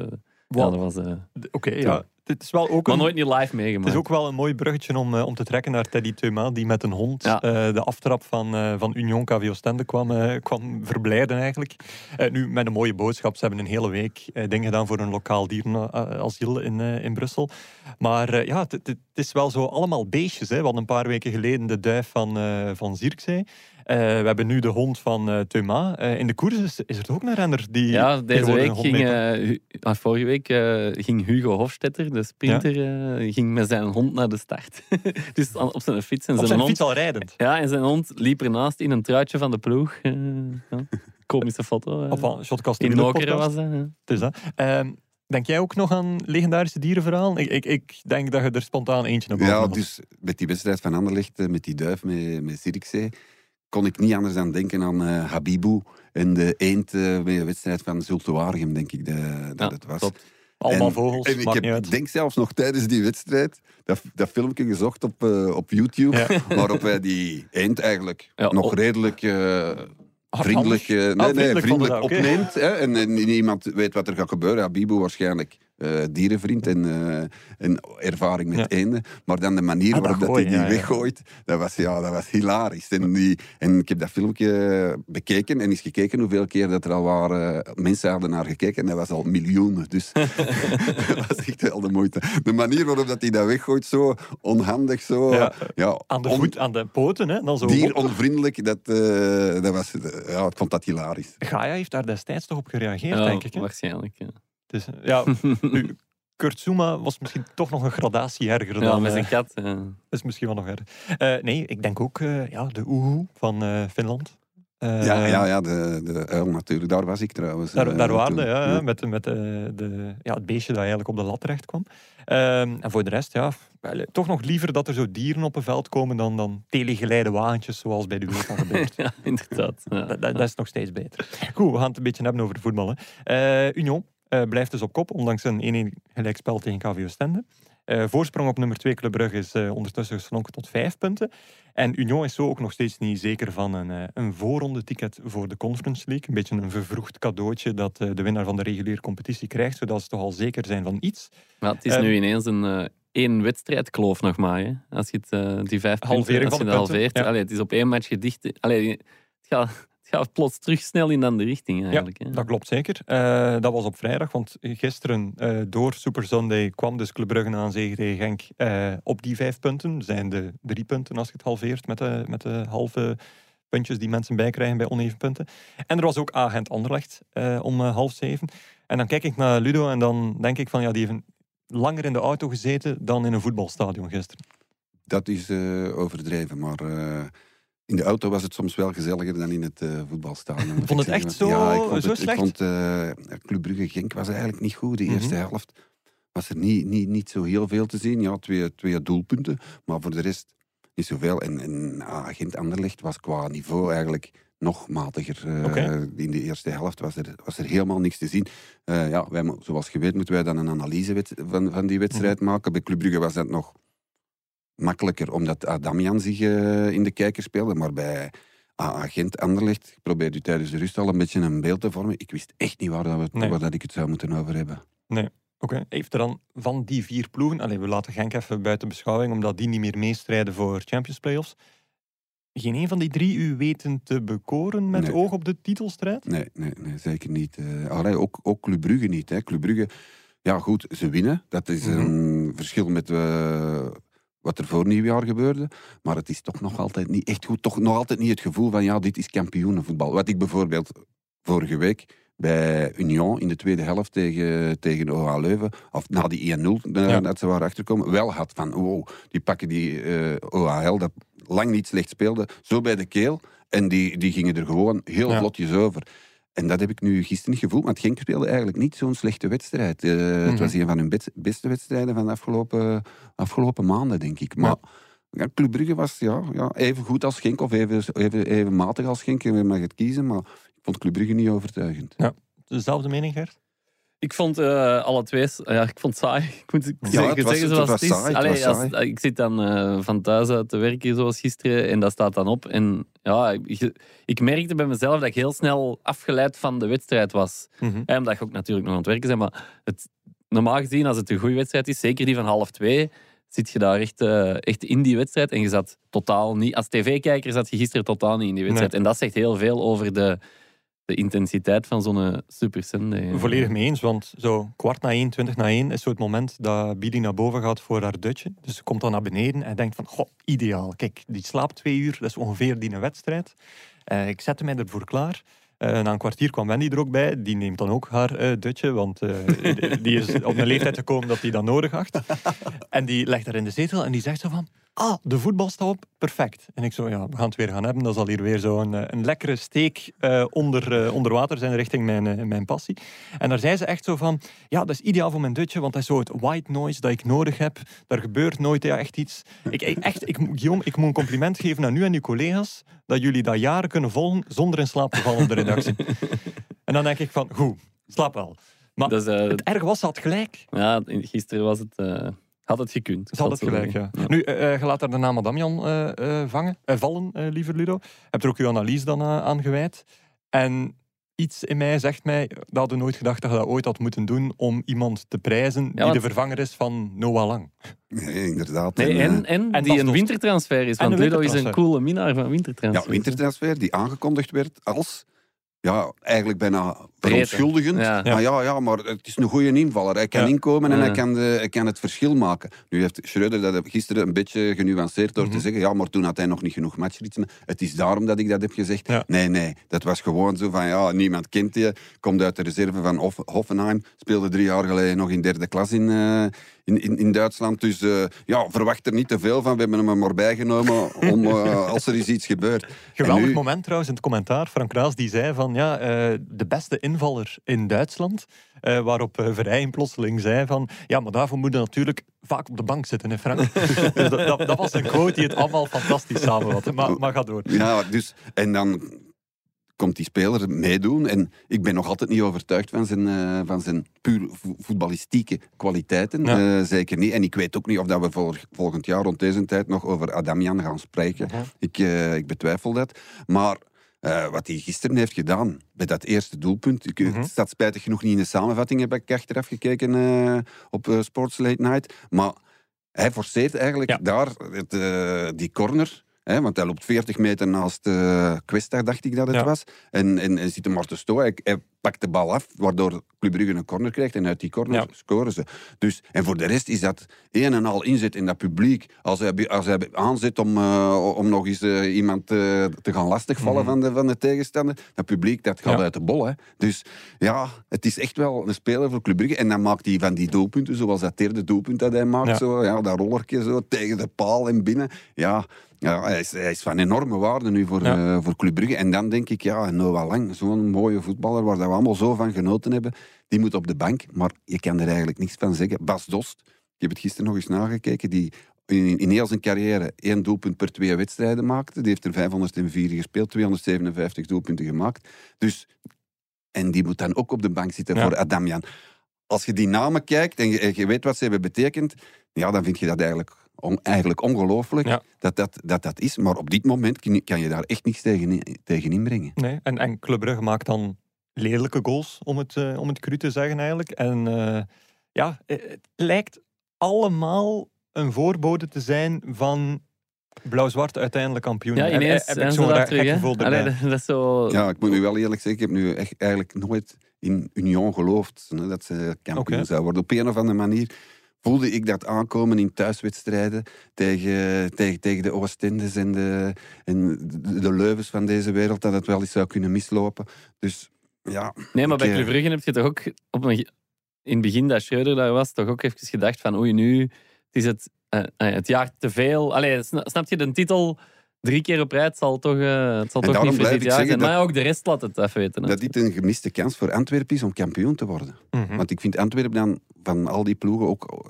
ja, dat was... eh, oké, ja. Het is wel ook maar een, nooit niet live Het meegemaakt. is ook wel een mooi bruggetje om, eh, om te trekken naar Teddy Teuma, die met een hond Ja. eh, de aftrap van, eh, van Union KV Oostende kwam, kwam verblijden eigenlijk. Nu, met een mooie boodschap. Ze hebben een hele week dingen gedaan voor een lokaal dierenasiel in, in Brussel. Maar ja, het- het het is wel zo allemaal beestjes. Hè. We hadden een paar weken geleden de duif van, van Zierkzee. Eh, we hebben nu de hond van eh Teuma. Eh, in de koers is, is er ook een renner die Ja, deze week een hond ging, eh, ah, vorige week eh, ging Hugo Hofstetter, de sprinter, ging met zijn hond naar de start. dus aan- op zijn fiets. En Op zijn, zijn hond, fiets al rijdend. Ja, en zijn hond liep ernaast in een truitje van de ploeg. Ja. Komische foto. Of van Shotcast in podcast. was dat. Ehm, denk jij ook nog aan legendarische dierenverhalen? Ik, ik, ik denk dat je er spontaan eentje naar boven Ja, dus met die wedstrijd van Anderlecht, met die duif, met, met Zierikzee, kon ik niet anders dan denken aan eh, Habibou en de eend eh, de wedstrijd van Zulte Waregem, denk ik dat, dat het was. klopt. Allemaal En- vogels, En ik heb, uit. denk zelfs nog tijdens die wedstrijd dat, dat filmpje gezocht op, eh, op YouTube, Ja. waarop hij die eend eigenlijk Ja, nog op- redelijk eh, vriendelijk, eh, nee, Ah, nee, vriendelijk opneemt. Hè, en, en niemand weet wat er gaat gebeuren. Habibou waarschijnlijk eh, dierenvriend en, eh, en ervaring met Ja. eenden. Maar dan de manier Ah, dat waarop dat hij die ja, ja. weggooit, dat was, ja, dat was hilarisch. En, die, en ik heb dat filmpje bekeken en eens gekeken hoeveel keer dat er al waren, mensen hadden naar gekeken. En dat was al miljoenen. Dus dat was echt wel de moeite. De manier waarop dat hij dat weggooit, zo onhandig, zo... Ja. Ja, Aan de, on- voet, aan de poten, hè? Dan zo Dieronvriendelijk, dat, eh, dat was, ja, ik vond dat hilarisch. Gaia heeft daar destijds toch op gereageerd, denk ik. Hè? Waarschijnlijk. Ja, Dus, eh, ja, nu, Kurt Zuma was misschien toch nog een gradatie erger ja dan... met eh, zijn kat. ja. is misschien wel nog erger. Eh, nee, ik denk ook eh, ja, de Oehoe van eh, Finland. Eh, ja, ja, ja de, de uil natuurlijk. Daar was ik trouwens. Daar, eh, daar waren we, ja, ja, met, de- met de, de, ja, het beestje dat eigenlijk op de lat terecht kwam. Ehm, en voor de rest, ja, wel, eh, toch nog liever dat er zo dieren op een veld komen dan, dan telegeleide wagentjes zoals bij de UEFA gebeurt. ja, inderdaad. Ja. dat, dat, dat is nog steeds beter. Goed, we gaan het een beetje hebben over de voetbal. Hè. Eh, Union eh, blijft dus op kop, ondanks een 1-1 gelijkspel tegen KV Oostende. Eh voorsprong op nummer 2 Club Brugge is eh, ondertussen geslonken tot 5 punten. En Union is zo ook nog steeds niet zeker van een, een voorronde-ticket voor de Conference League. Een beetje een vervroegd cadeautje dat de winnaar van de reguliere competitie krijgt, zodat ze toch al zeker zijn van iets. Maar het is nu ineens een één wedstrijd kloof nog maar. Hè. Als je het, die vijf punten, als je halveert. ja. Allee, het is op één match gedicht. Allee, het, gaat, het gaat plots terug snel in de andere richting eigenlijk. hè. Dat klopt zeker. Eh, dat was op vrijdag, want gisteren eh, door Super Sunday kwam dus Club Brugge aan zege tegen Genk eh, op die vijf punten. Zijn de drie punten als je het halveert met de, met de halve puntjes die mensen bijkrijgen bij oneven punten. En er was ook Agent Anderlecht eh, om eh, half zeven. En dan kijk ik naar Ludo en dan denk ik van ja, die heeft langer in de auto gezeten dan in een voetbalstadion gisteren. Dat is eh, overdreven, maar eh, in de auto was het soms wel gezelliger dan in het eh, voetbalstadion. Vond het echt zo- Ja, ik vond zo het, slecht? Ik vond eh, Club Brugge-Genk was eigenlijk niet goed. De Mhm. eerste helft was er niet, niet, niet zo heel veel te zien. Ja, twee, twee doelpunten, maar voor de rest niet zoveel. En, en Agent Anderlecht was qua niveau eigenlijk nog matiger. Eh. In de eerste helft was er, was er helemaal niks te zien. Ja, wij, zoals je weet moeten wij dan een analyse van, van die wedstrijd Mhm. maken. Bij Club Brugge was dat nog makkelijker, omdat Adamian zich eh, in de kijker speelde. Maar bij Agent Anderlecht probeerde u tijdens de rust al een beetje een beeld te vormen. Ik wist echt niet waar, dat we, Nee. waar dat ik het zou moeten over hebben. Oké, heeft er dan van die vier ploegen, allee, we laten Genk even buiten beschouwing, omdat die niet meer meestrijden voor Champions Playoffs, geen een van die drie u weten te bekoren met Nee. oog op de titelstrijd? Nee, nee, nee zeker niet. Allee, ook, ook Club Brugge niet. Hè. Club Brugge, ja goed, ze winnen. Dat is Mhm. een verschil met eh, wat er voor nieuwjaar gebeurde. Maar het is toch nog altijd niet echt goed. Toch nog altijd niet het gevoel van, ja, dit is kampioenenvoetbal. Wat ik bijvoorbeeld vorige week bij Union in de tweede helft tegen, tegen OH Leuven, of na die 1-0 eh, Ja. dat ze waren achterkomen, wel had van, wow, die pakken die eh, OHL, dat lang niet slecht speelde, zo bij de keel. En die, die gingen er gewoon heel Ja. vlotjes over. En dat heb ik nu gisteren niet gevoeld. Want Genk speelde eigenlijk niet zo'n slechte wedstrijd. Eh, Mhm. Het was een van hun beste wedstrijden van de afgelopen, afgelopen maanden, denk ik. Maar ja. Club Brugge was ja, ja, even goed als Genk. Of even, even, even matig als Genk. Je mag het kiezen. Maar ik vond Club Brugge niet overtuigend. Dezelfde mening, Gert? Ik vond eh, alle twee... Ja, ik vond het saai. Ik moet ik Ja, zeggen, zoals was het is. saai, het Allee, was als- saai. ik zit dan eh, van thuis uit te werken, zoals gisteren, en dat staat dan op. En ja, ik, ik merkte bij mezelf dat ik heel snel afgeleid van de wedstrijd was. Mhm. Ja, omdat je ook natuurlijk nog aan het werken bent. Maar het, normaal gezien, als het een goede wedstrijd is, zeker die van half twee, zit je daar echt, echt in die wedstrijd. En je zat totaal niet... Als tv-kijker zat je gisteren totaal niet in die wedstrijd. En dat zegt heel veel over de, de intensiteit van zo'n eh, Super Sunday. Volledig mee eens, want zo kwart na één, twintig na één is zo het moment dat Billy naar boven gaat voor haar dutje. Dus ze komt dan naar beneden en denkt van, goh, ideaal. Kijk, die slaapt twee uur, dat is ongeveer die wedstrijd. Eh, ik zette mij ervoor klaar. Eh, na een kwartier kwam Wendy er ook bij. Die neemt dan ook haar dutje, want die is op een leeftijd gekomen dat hij dat nodig had. En die legt haar in de zetel en die zegt zo van... Ah, de voetbal staat op, perfect. En ik zo, ja, we gaan het weer gaan hebben. Dat zal hier weer zo een, eh, een lekkere steek eh, onder, eh, onder water zijn richting mijn, mijn passie. En daar zei ze echt zo van... Ja, dat is ideaal voor mijn dutje, want dat is zo het white noise dat ik nodig heb. Daar gebeurt nooit ja, echt iets. Ik, ik- echt, ik, moet- Guillaume, ik moet een compliment geven aan u en uw collega's dat jullie dat jaren kunnen volgen zonder in slaap te vallen op de redactie. en dan denk ik van, goed, slaap wel. Maar Dat het erg was, ze had gelijk. ja, gisteren was het, had het gekund. Ze had het gelijk, ja. Nu, eh, eh, je laat daar de naam Adamian eh, eh, vangen, eh, vallen, eh, lieve Ludo. Heb er ook uw analyse dan aan gewijd. En iets in mij zegt mij, dat hadden we nooit gedacht dat je dat ooit had moeten doen om iemand te prijzen die want- de vervanger is van Noah Lang. Nee, inderdaad. Nee, En, en, en, en die dat een wintertransfer is. en Want Ludo is een coole minnaar van wintertransfer. Ja, wintertransfer die aangekondigd werd als... Ja, eigenlijk bijna verontschuldigend. Ja. Maar ja, ja, maar het is een goede invaller. Hij kan Ja. inkomen en Ja. hij, kan de, hij kan het verschil maken. Nu heeft Schreuder dat gisteren een beetje genuanceerd door Mhm. te zeggen ja, maar toen had hij nog niet genoeg matchritme. Het is daarom dat ik dat heb gezegd. Ja. Nee, nee, dat was gewoon zo van ja, niemand kent je. Komt uit de reserve van Hoff- Hoffenheim. Speelde drie jaar geleden nog in derde klas in, eh, in, in, in Duitsland. Dus eh, ja, verwacht er niet te veel van. We hebben hem er maar bijgenomen om, eh, als er eens iets gebeurt. Geweldig nu- moment trouwens in het commentaar. Frank Raas die zei van ja, eh, de beste invaller in Duitsland. eh, waarop uh, Verheyen plotseling zei van ja, maar daarvoor moet je natuurlijk vaak op de bank zitten, hè Frank? dus dat, dat, dat was een quote die het allemaal fantastisch samenvatte. Maar, maar ga door. Ja, dus, en dan komt die speler meedoen. En ik ben nog altijd niet overtuigd van zijn, eh, van zijn puur vo- voetballistieke kwaliteiten. Ja. Eh, zeker niet. En ik weet ook niet of dat we vol- volgend jaar rond deze tijd nog over Adamian gaan spreken. Ja. Ik, eh, ik betwijfel dat. Maar wat hij gisteren heeft gedaan bij dat eerste doelpunt. Ik, Mhm. Het staat spijtig genoeg niet in de samenvatting, heb ik achteraf gekeken op Sports Late Night. Maar hij forceert eigenlijk Ja. daar het, die corner. Hè, want hij loopt 40 meter naast uh, Questa, dacht ik dat het Ja. was. En, en, en zit hem maar te. Hij, hij pakt de bal af, waardoor Club Brugge een corner krijgt. En uit die corner Ja. scoren ze. Dus, en voor de rest is dat een en al inzet in dat publiek. Als hij, als hij aanzet om, uh, om nog eens uh, iemand te gaan lastigvallen Mhm. van, de, van de tegenstander, dat publiek dat gaat Ja. uit de bol. Hè. Dus ja, het is echt wel een speler voor Club Brugge. En dan maakt hij van die doelpunten, zoals dat derde doelpunt dat hij maakt, zo, ja, dat rollertje zo tegen de paal en binnen. Ja, ja hij, is, hij is van enorme waarde nu voor, Ja. eh, voor Club Brugge. En dan denk ik, ja, Noah Lang, zo'n mooie voetballer waar we allemaal zo van genoten hebben, die moet op de bank. Maar je kan er eigenlijk niks van zeggen. Bas Dost, ik heb het gisteren nog eens nagekeken, die in, in heel zijn carrière één doelpunt per twee wedstrijden maakte. Die heeft er 504 gespeeld, 257 doelpunten gemaakt. Dus, en die moet dan ook op de bank zitten Ja. voor Adamian. Als je die namen kijkt en je, en je weet wat ze hebben betekend, ja, dan vind je dat eigenlijk, on- eigenlijk ongelooflijk Ja. dat, dat, dat dat is. Maar op dit moment kan je, kan je daar echt niks tegen, tegen inbrengen. Nee. En, en Club Brugge maakt dan lelijke goals, om het, eh, om het cru te zeggen eigenlijk. En eh, ja, eh, het lijkt allemaal een voorbode te zijn van blauw-zwart uiteindelijk kampioen. Ja, Heb- ineens heb zijn ik zo'n daar gek terug. gevoel. Allee, dat, dat is zo... Ja, ik moet nu wel eerlijk zeggen, ik heb nu echt, eigenlijk nooit in Union geloofd hè, dat ze kampioen zou worden. Op een of andere manier voelde ik dat aankomen in thuiswedstrijden tegen, tegen, tegen de Oostendes en de, en de, Leuvens van deze wereld, dat het wel eens zou kunnen mislopen. Dus ja, Nee, maar bij eh, Club Brugge heb je toch ook op een, in het begin dat Schreuder daar was, toch ook even gedacht van oei, nu het is het, eh, eh, het jaar te veel. Allee, sna- snap je de titel drie keer op rij, het zal toch, eh, het zal toch niet voor blijf dit ik jaar zeggen zijn. dat- Maar ook de rest laat het even weten. hè. Dat dit een gemiste kans voor Antwerpen is om kampioen te worden. Mhm. Want ik vind Antwerpen dan van al die ploegen ook,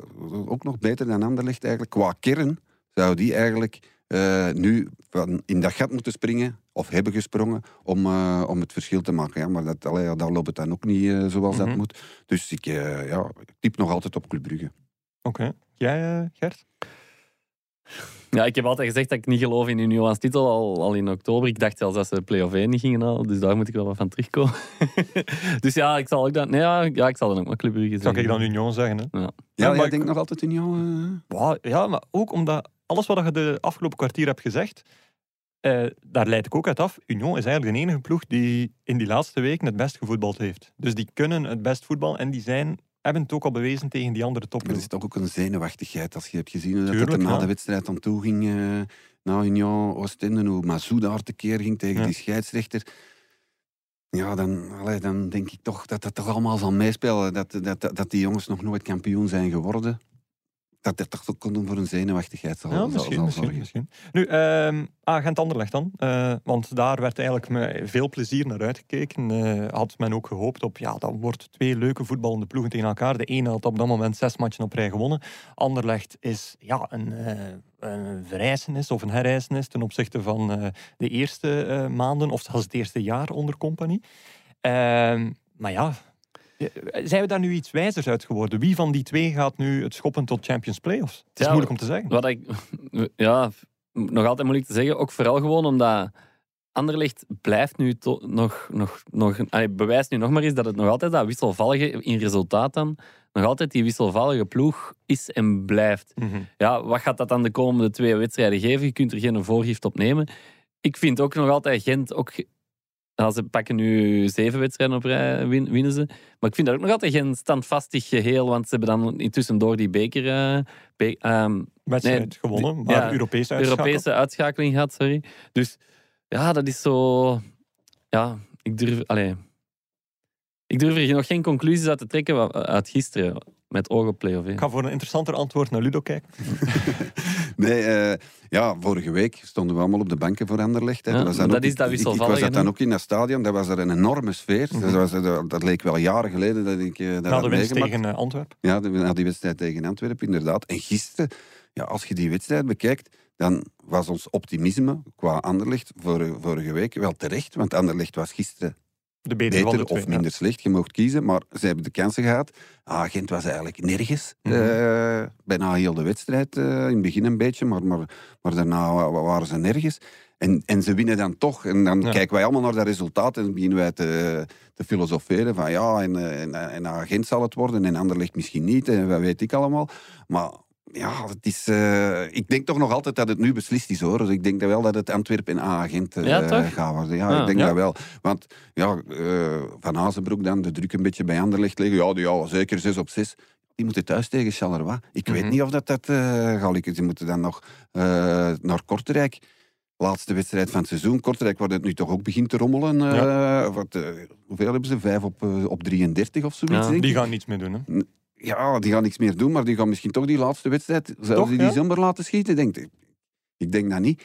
ook nog beter dan Anderlecht eigenlijk. Qua kern zou die eigenlijk eh, nu van in dat gat moeten springen, of hebben gesprongen, om, eh, om het verschil te maken. Ja, maar dat, allee, daar loopt het dan ook niet zoals Mhm. dat moet. Dus ik ja, typ nog altijd op Club Brugge. Oké. Jij, eh, Gert? Ja, ik heb altijd gezegd dat ik niet geloof in Union als titel al, al in oktober. Ik dacht zelfs dat ze play-off 1 niet gingen halen, dus daar moet ik wel wat van terugkomen. dus ja, ik zal ook dan... Nee, ja, ja, ik zal dan ook maar Club Brugge Zou zeggen. ik dan Union zeggen? Hè? Ja, maar ik- denkt nog altijd Union? eh? Ja, maar ook omdat alles wat je de afgelopen kwartier hebt gezegd, eh, daar leid ik ook uit af. Union is eigenlijk de enige ploeg die in die laatste weken het best gevoetbald heeft. Dus die kunnen het best voetbal en die zijn, hebben het ook al bewezen tegen die andere Maar er is toch ook een zenuwachtigheid als je hebt gezien hoe dat er na ja. de wedstrijd aan toe ging. eh na Union, Oostende, hoe Mazou daar tekeer ging tegen Ja. die scheidsrechter. Ja, dan, allee, dan denk ik toch dat dat toch allemaal zal meespelen. Dat, dat, dat die jongens nog nooit kampioen zijn geworden. Dat dat toch ook voor een zenuwachtigheid zal, Ja, misschien, zal misschien. Nu, ehm Agent Anderlecht dan. Eh, want daar werd eigenlijk met veel plezier naar uitgekeken. Eh, had men ook gehoopt op, ja, dan wordt twee leuke voetballende ploegen tegen elkaar. De ene had op dat moment zes matchen op rij gewonnen. Anderlecht is ja, een, eh een verrijzenis of een herrijzenis ten opzichte van de eerste maanden, of zelfs het eerste jaar onder compagnie. Ehm, maar ja, zijn we daar nu iets wijzers uit geworden? Wie van die twee gaat nu het schoppen tot Champions Playoffs? Het is Ja, moeilijk om te zeggen. Wat ik, ja, nog altijd moeilijk te zeggen. Ook vooral gewoon omdat Anderlecht blijft nu to- nog, nog, nog allee, bewijst nu nog maar eens dat het nog altijd dat wisselvallige in resultaat dan nog altijd die wisselvallige ploeg is en blijft. Mhm. Ja, wat gaat dat dan de komende twee wedstrijden geven? Je kunt er geen voorgift op nemen. Ik vind ook nog altijd Gent ook. Ze pakken nu zeven wedstrijden op rij, win- winnen ze. Maar ik vind dat ook nog altijd geen standvastig geheel, want ze hebben dan intussen door die beker, eh, be- ehm, wedstrijd Nee, gewonnen, maar ja, Europees uitschakeld. Europese uitschakeling gehad, sorry. Dus ja, dat is zo. Ja, ik durf. Allee, ik durf er nog geen conclusies uit te trekken uit gisteren met oog op play-off. Ik ga voor een interessanter antwoord naar Ludo kijken. Nee, eh, ja, vorige week stonden we allemaal op de banken voor Anderlecht. hè. Ja, dat ook- is dat ik- ik, was dat dan ook in dat stadion. Dat was er een enorme sfeer. Mhm. dat, was, dat, dat leek wel jaren geleden dat ik eh, dat Na de meegemaakt. tegen eh, Antwerpen. Ja, de- na die wedstrijd tegen Antwerpen, inderdaad. En gisteren, ja, als je die wedstrijd bekijkt, dan was ons optimisme qua Anderlecht vor- vorige week wel terecht. Want Anderlecht was gisteren De betere de beter twee. of minder slecht. Je mocht kiezen, maar ze hebben de kansen gehad. Ah, Gent was eigenlijk nergens. Mhm. eh, bijna heel de wedstrijd. eh, in het begin een beetje, maar, maar, maar daarna wa- wa- waren ze nergens. En, en ze winnen dan toch. En dan Ja. kijken wij allemaal naar dat resultaat en beginnen wij te, te filosoferen van ja, en, eh, en, en Gent zal het worden en Anderlecht misschien niet. En wat weet ik allemaal. Maar ja, het is, eh, ik denk toch nog altijd dat het nu beslist is hoor. Dus ik denk dat wel dat het Antwerpen en A-agent Ja, toch? gaat worden. Ja, Ah, ik denk ja. dat wel. Want ja, eh, Van Azenbroek dan, de druk een beetje bij Anderlecht leggen. Ja, die, ja zeker 6 op 6. Die moeten thuis tegen Charleroi. Ik weet Mhm. niet of dat, dat eh, gaat lukken. Ze moeten dan nog eh, naar Kortrijk. Laatste wedstrijd van het seizoen. Kortrijk, waar het nu toch ook begint te rommelen. eh, wat, eh, hoeveel hebben ze? Vijf op, eh, op 33 of zoiets, Ja, Die gaan niets meer doen. Hè. Ja, die gaan niks meer doen, maar die gaan misschien toch die laatste wedstrijd zelfs in ja? december laten schieten, denk ik. Ik denk dat niet.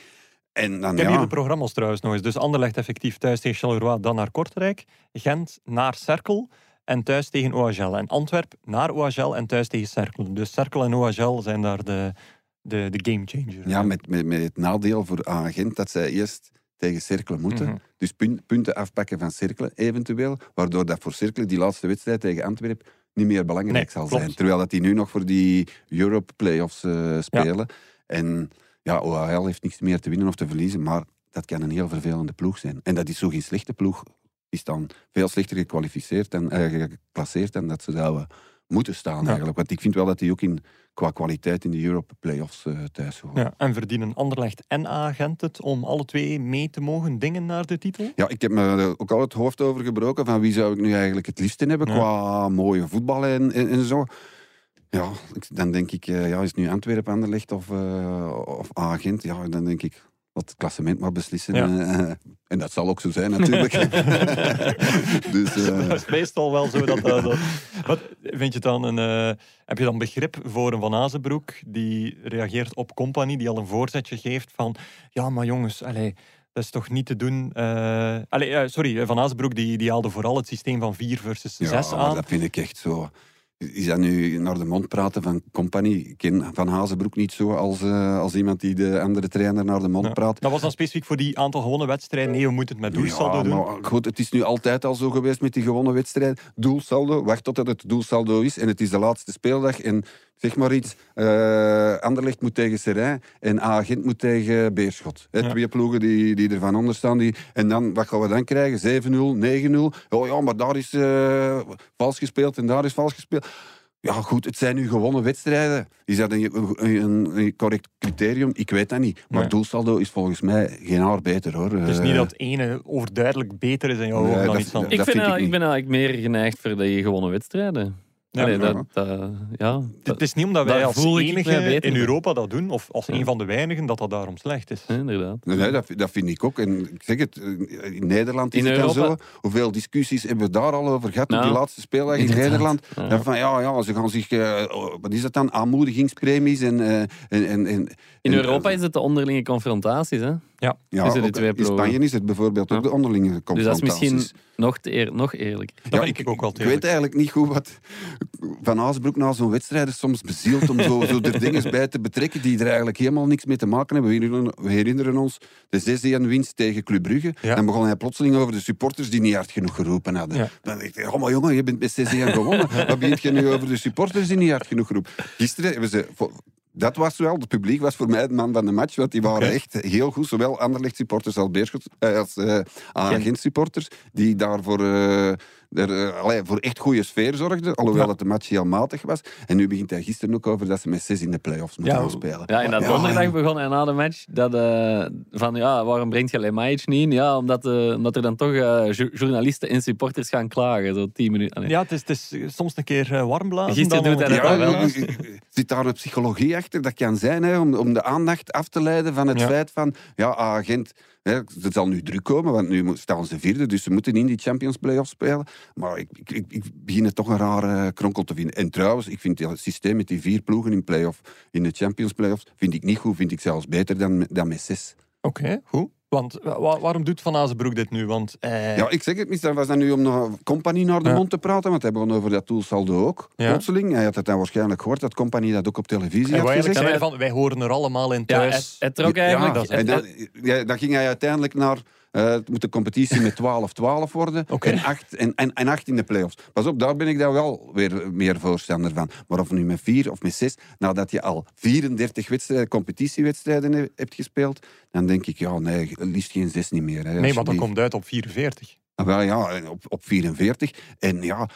En dan, Ik heb ja, hier de programma's trouwens nog eens. Dus Anderlecht effectief thuis tegen Charleroi, dan naar Kortrijk. Gent naar Cerkel en thuis tegen OHL. En Antwerp naar OHL en thuis tegen Cerkel. Dus Cerkel en OHL zijn daar de, de, de gamechanger. Ja, met, met, met het nadeel voor agent dat zij eerst tegen Cerkelen moeten. Mhm. Dus punt- punten afpakken van Cerkelen eventueel. Waardoor dat voor Cerkelen die laatste wedstrijd tegen Antwerpen niet meer belangrijk Nee, zal klopt. zijn. Terwijl dat die nu nog voor die Europe Playoffs eh spelen. En ja, OHL heeft niks meer te winnen of te verliezen. Maar dat kan een heel vervelende ploeg zijn. En dat is zo geen slechte ploeg. Die staan veel slechter gekwalificeerd en eh, geclasseerd dan dat ze zouden moeten staan eigenlijk. Want ik vind wel dat die ook in, qua kwaliteit in de Europe Playoffs eh thuis horen. Ja, en verdienen Anderlecht en Agent het om alle twee mee te mogen dingen naar de titel? Ja, ik heb me er ook al het hoofd over gebroken van wie zou ik nu eigenlijk het liefst in hebben Ja. qua mooie voetbal en, en, en zo. Ja, dan denk ik, eh, ja, is het nu Antwerpen, Anderlecht of, eh of Agent? Ja, dan denk ik, wat het klassement maar beslissen. Ja. eh, en dat zal ook zo zijn natuurlijk. dus, eh, Dat is meestal wel zo dat... dat, dat- Wat, vind je dan een, eh, heb je dan begrip voor een Van Azenbroek die reageert op Company, die al een voorzetje geeft van ja, maar jongens, allee, dat is toch niet te doen. eh eh, sorry, Van Azenbroek die, die haalde vooral het systeem van 4 versus 6 Ja, aan. dat vind ik echt zo. Is dat nu naar de mond praten van compagnie? Ik ken Van Hazenbroek niet zo als, eh, als iemand die de andere trainer naar de mond Ja. praat. Dat was dan specifiek voor die aantal gewonnen wedstrijden. Nee, we moeten het met doelsaldo ja, doen. maar goed, het is nu altijd al zo geweest met die gewonnen wedstrijd. Doelsaldo, wacht tot het doelsaldo is. En het is de laatste speeldag. En zeg maar iets, eh Anderlecht moet tegen Serijn en A-agent moet tegen Beerschot. Hè, Ja. Twee ploegen die, die er van onder staan. Die, en dan, wat gaan we dan krijgen? 7-0, 9-0. Oh ja, maar daar is eh, vals gespeeld en daar is vals gespeeld. Ja, goed, het zijn nu gewonnen wedstrijden. Is dat een, een, een correct criterium? Ik weet dat niet. Maar Nee. doelsaldo is volgens mij geen haar beter, hoor. Het is Eh, niet dat het ene overduidelijk beter is in jouw Nee, dan dat- iets anders. Ik, dat vind, vind ik ben eigenlijk meer geneigd voor die gewonnen wedstrijden. Ja. dat, dat- ja, Het is niet omdat wij als voel ik enige in. Europa dat doen, of als Ja. een van de weinigen, dat dat daarom slecht is. Ja, inderdaad. Nee, dat, dat vind ik ook. En ik zeg het, eh, in Nederland is In het dan Europa- zo. Hoeveel discussies hebben we daar al over gehad op die laatste speeldag in inderdaad. Nederland? Ja. Van ja, ja, ze gaan zich, eh, oh, wat is dat dan? Aanmoedigingspremies en. eh, en, en, en In en- Europa is het de onderlinge confrontaties. Hè? Ja, de ook twee In. Spanje is het bijvoorbeeld ook Ja. de onderlinge Dus dat is confrontaties. misschien nog, te eer, nog eerlijker. Dat Ja, ik ook wel Ik weet eigenlijk niet goed wat Van Aasbroek na zo'n wedstrijd is soms bezield om zo, zo er dingen bij te betrekken die er eigenlijk helemaal niks mee te maken hebben. We herinneren, we herinneren ons de 6-1 winst tegen Club Brugge. Ja. Dan begon hij plotseling over de supporters die niet hard genoeg geroepen hadden. Ja. Dan dacht ik, oh maar jongen, je bent met 6-1 gewonnen. Wat begint je nu over de supporters die niet hard genoeg roepen? Gisteren hebben ze... Dat was wel, het publiek was voor mij de man van de match, want die waren echt heel goed. Zowel Anderlecht supporters als Beerschot, eh, als eh Agent supporters, die daarvoor eh, er, eh, allee, voor echt goede sfeer zorgden. Alhoewel Ja. het de match heel matig was. En nu begint hij gisteren ook over dat ze met zes in de play-offs moeten Ja, gaan spelen. Ja, en dat donderdag begon hij na de match dat, eh, van ja, waarom brengt je Lemajic niet in? Ja, omdat, eh, omdat er dan toch eh, jo- journalisten en supporters gaan klagen, zo tien minuten. Allee. Ja, het is, het is soms een keer warm blazen. Gisteren dan doet hij dat Ja, wel, zit daar een psychologie achter? Dat kan zijn, hè, om, om de aandacht af te leiden van het Ja. feit van... Ja, agent... Het zal nu druk komen, want nu staan ze vierde, dus ze moeten in die Champions Playoffs spelen. Maar ik, ik, ik, ik begin het toch een rare kronkel te vinden. En trouwens, ik vind het systeem met die vier ploegen in, playoff, in de Champions Playoffs vind ik niet goed, vind ik zelfs beter dan, dan met zes. Oké, goed. Want wa- wa- waarom doet Van Azenbroek dit nu? Want eh, Ja, ik zeg het niet. Dat was dan nu om naar Company naar de Ja. mond te praten, want hij begon over dat doelsaldo ook. Ja. Plotseling. Hij had het dan waarschijnlijk gehoord dat Company dat ook op televisie hij had gezegd. van, wij horen er allemaal in Ja, thuis. het, het trok eigenlijk... dat en dan, ja, dan ging hij uiteindelijk naar... eh, het moet de competitie met 12-12 worden Oké. en, 8, en, en, en 8 in de play-offs. Pas op, daar ben ik dan wel weer meer voorstander van. Maar of nu met 4 of met 6, nadat je al 34 wedstrijden, competitiewedstrijden he- hebt gespeeld, dan denk ik, ja, nee, liefst geen 6 niet meer. Hè, nee, want dan komt het uit op 44. Ah, Wel ja, op, op 44. En ja,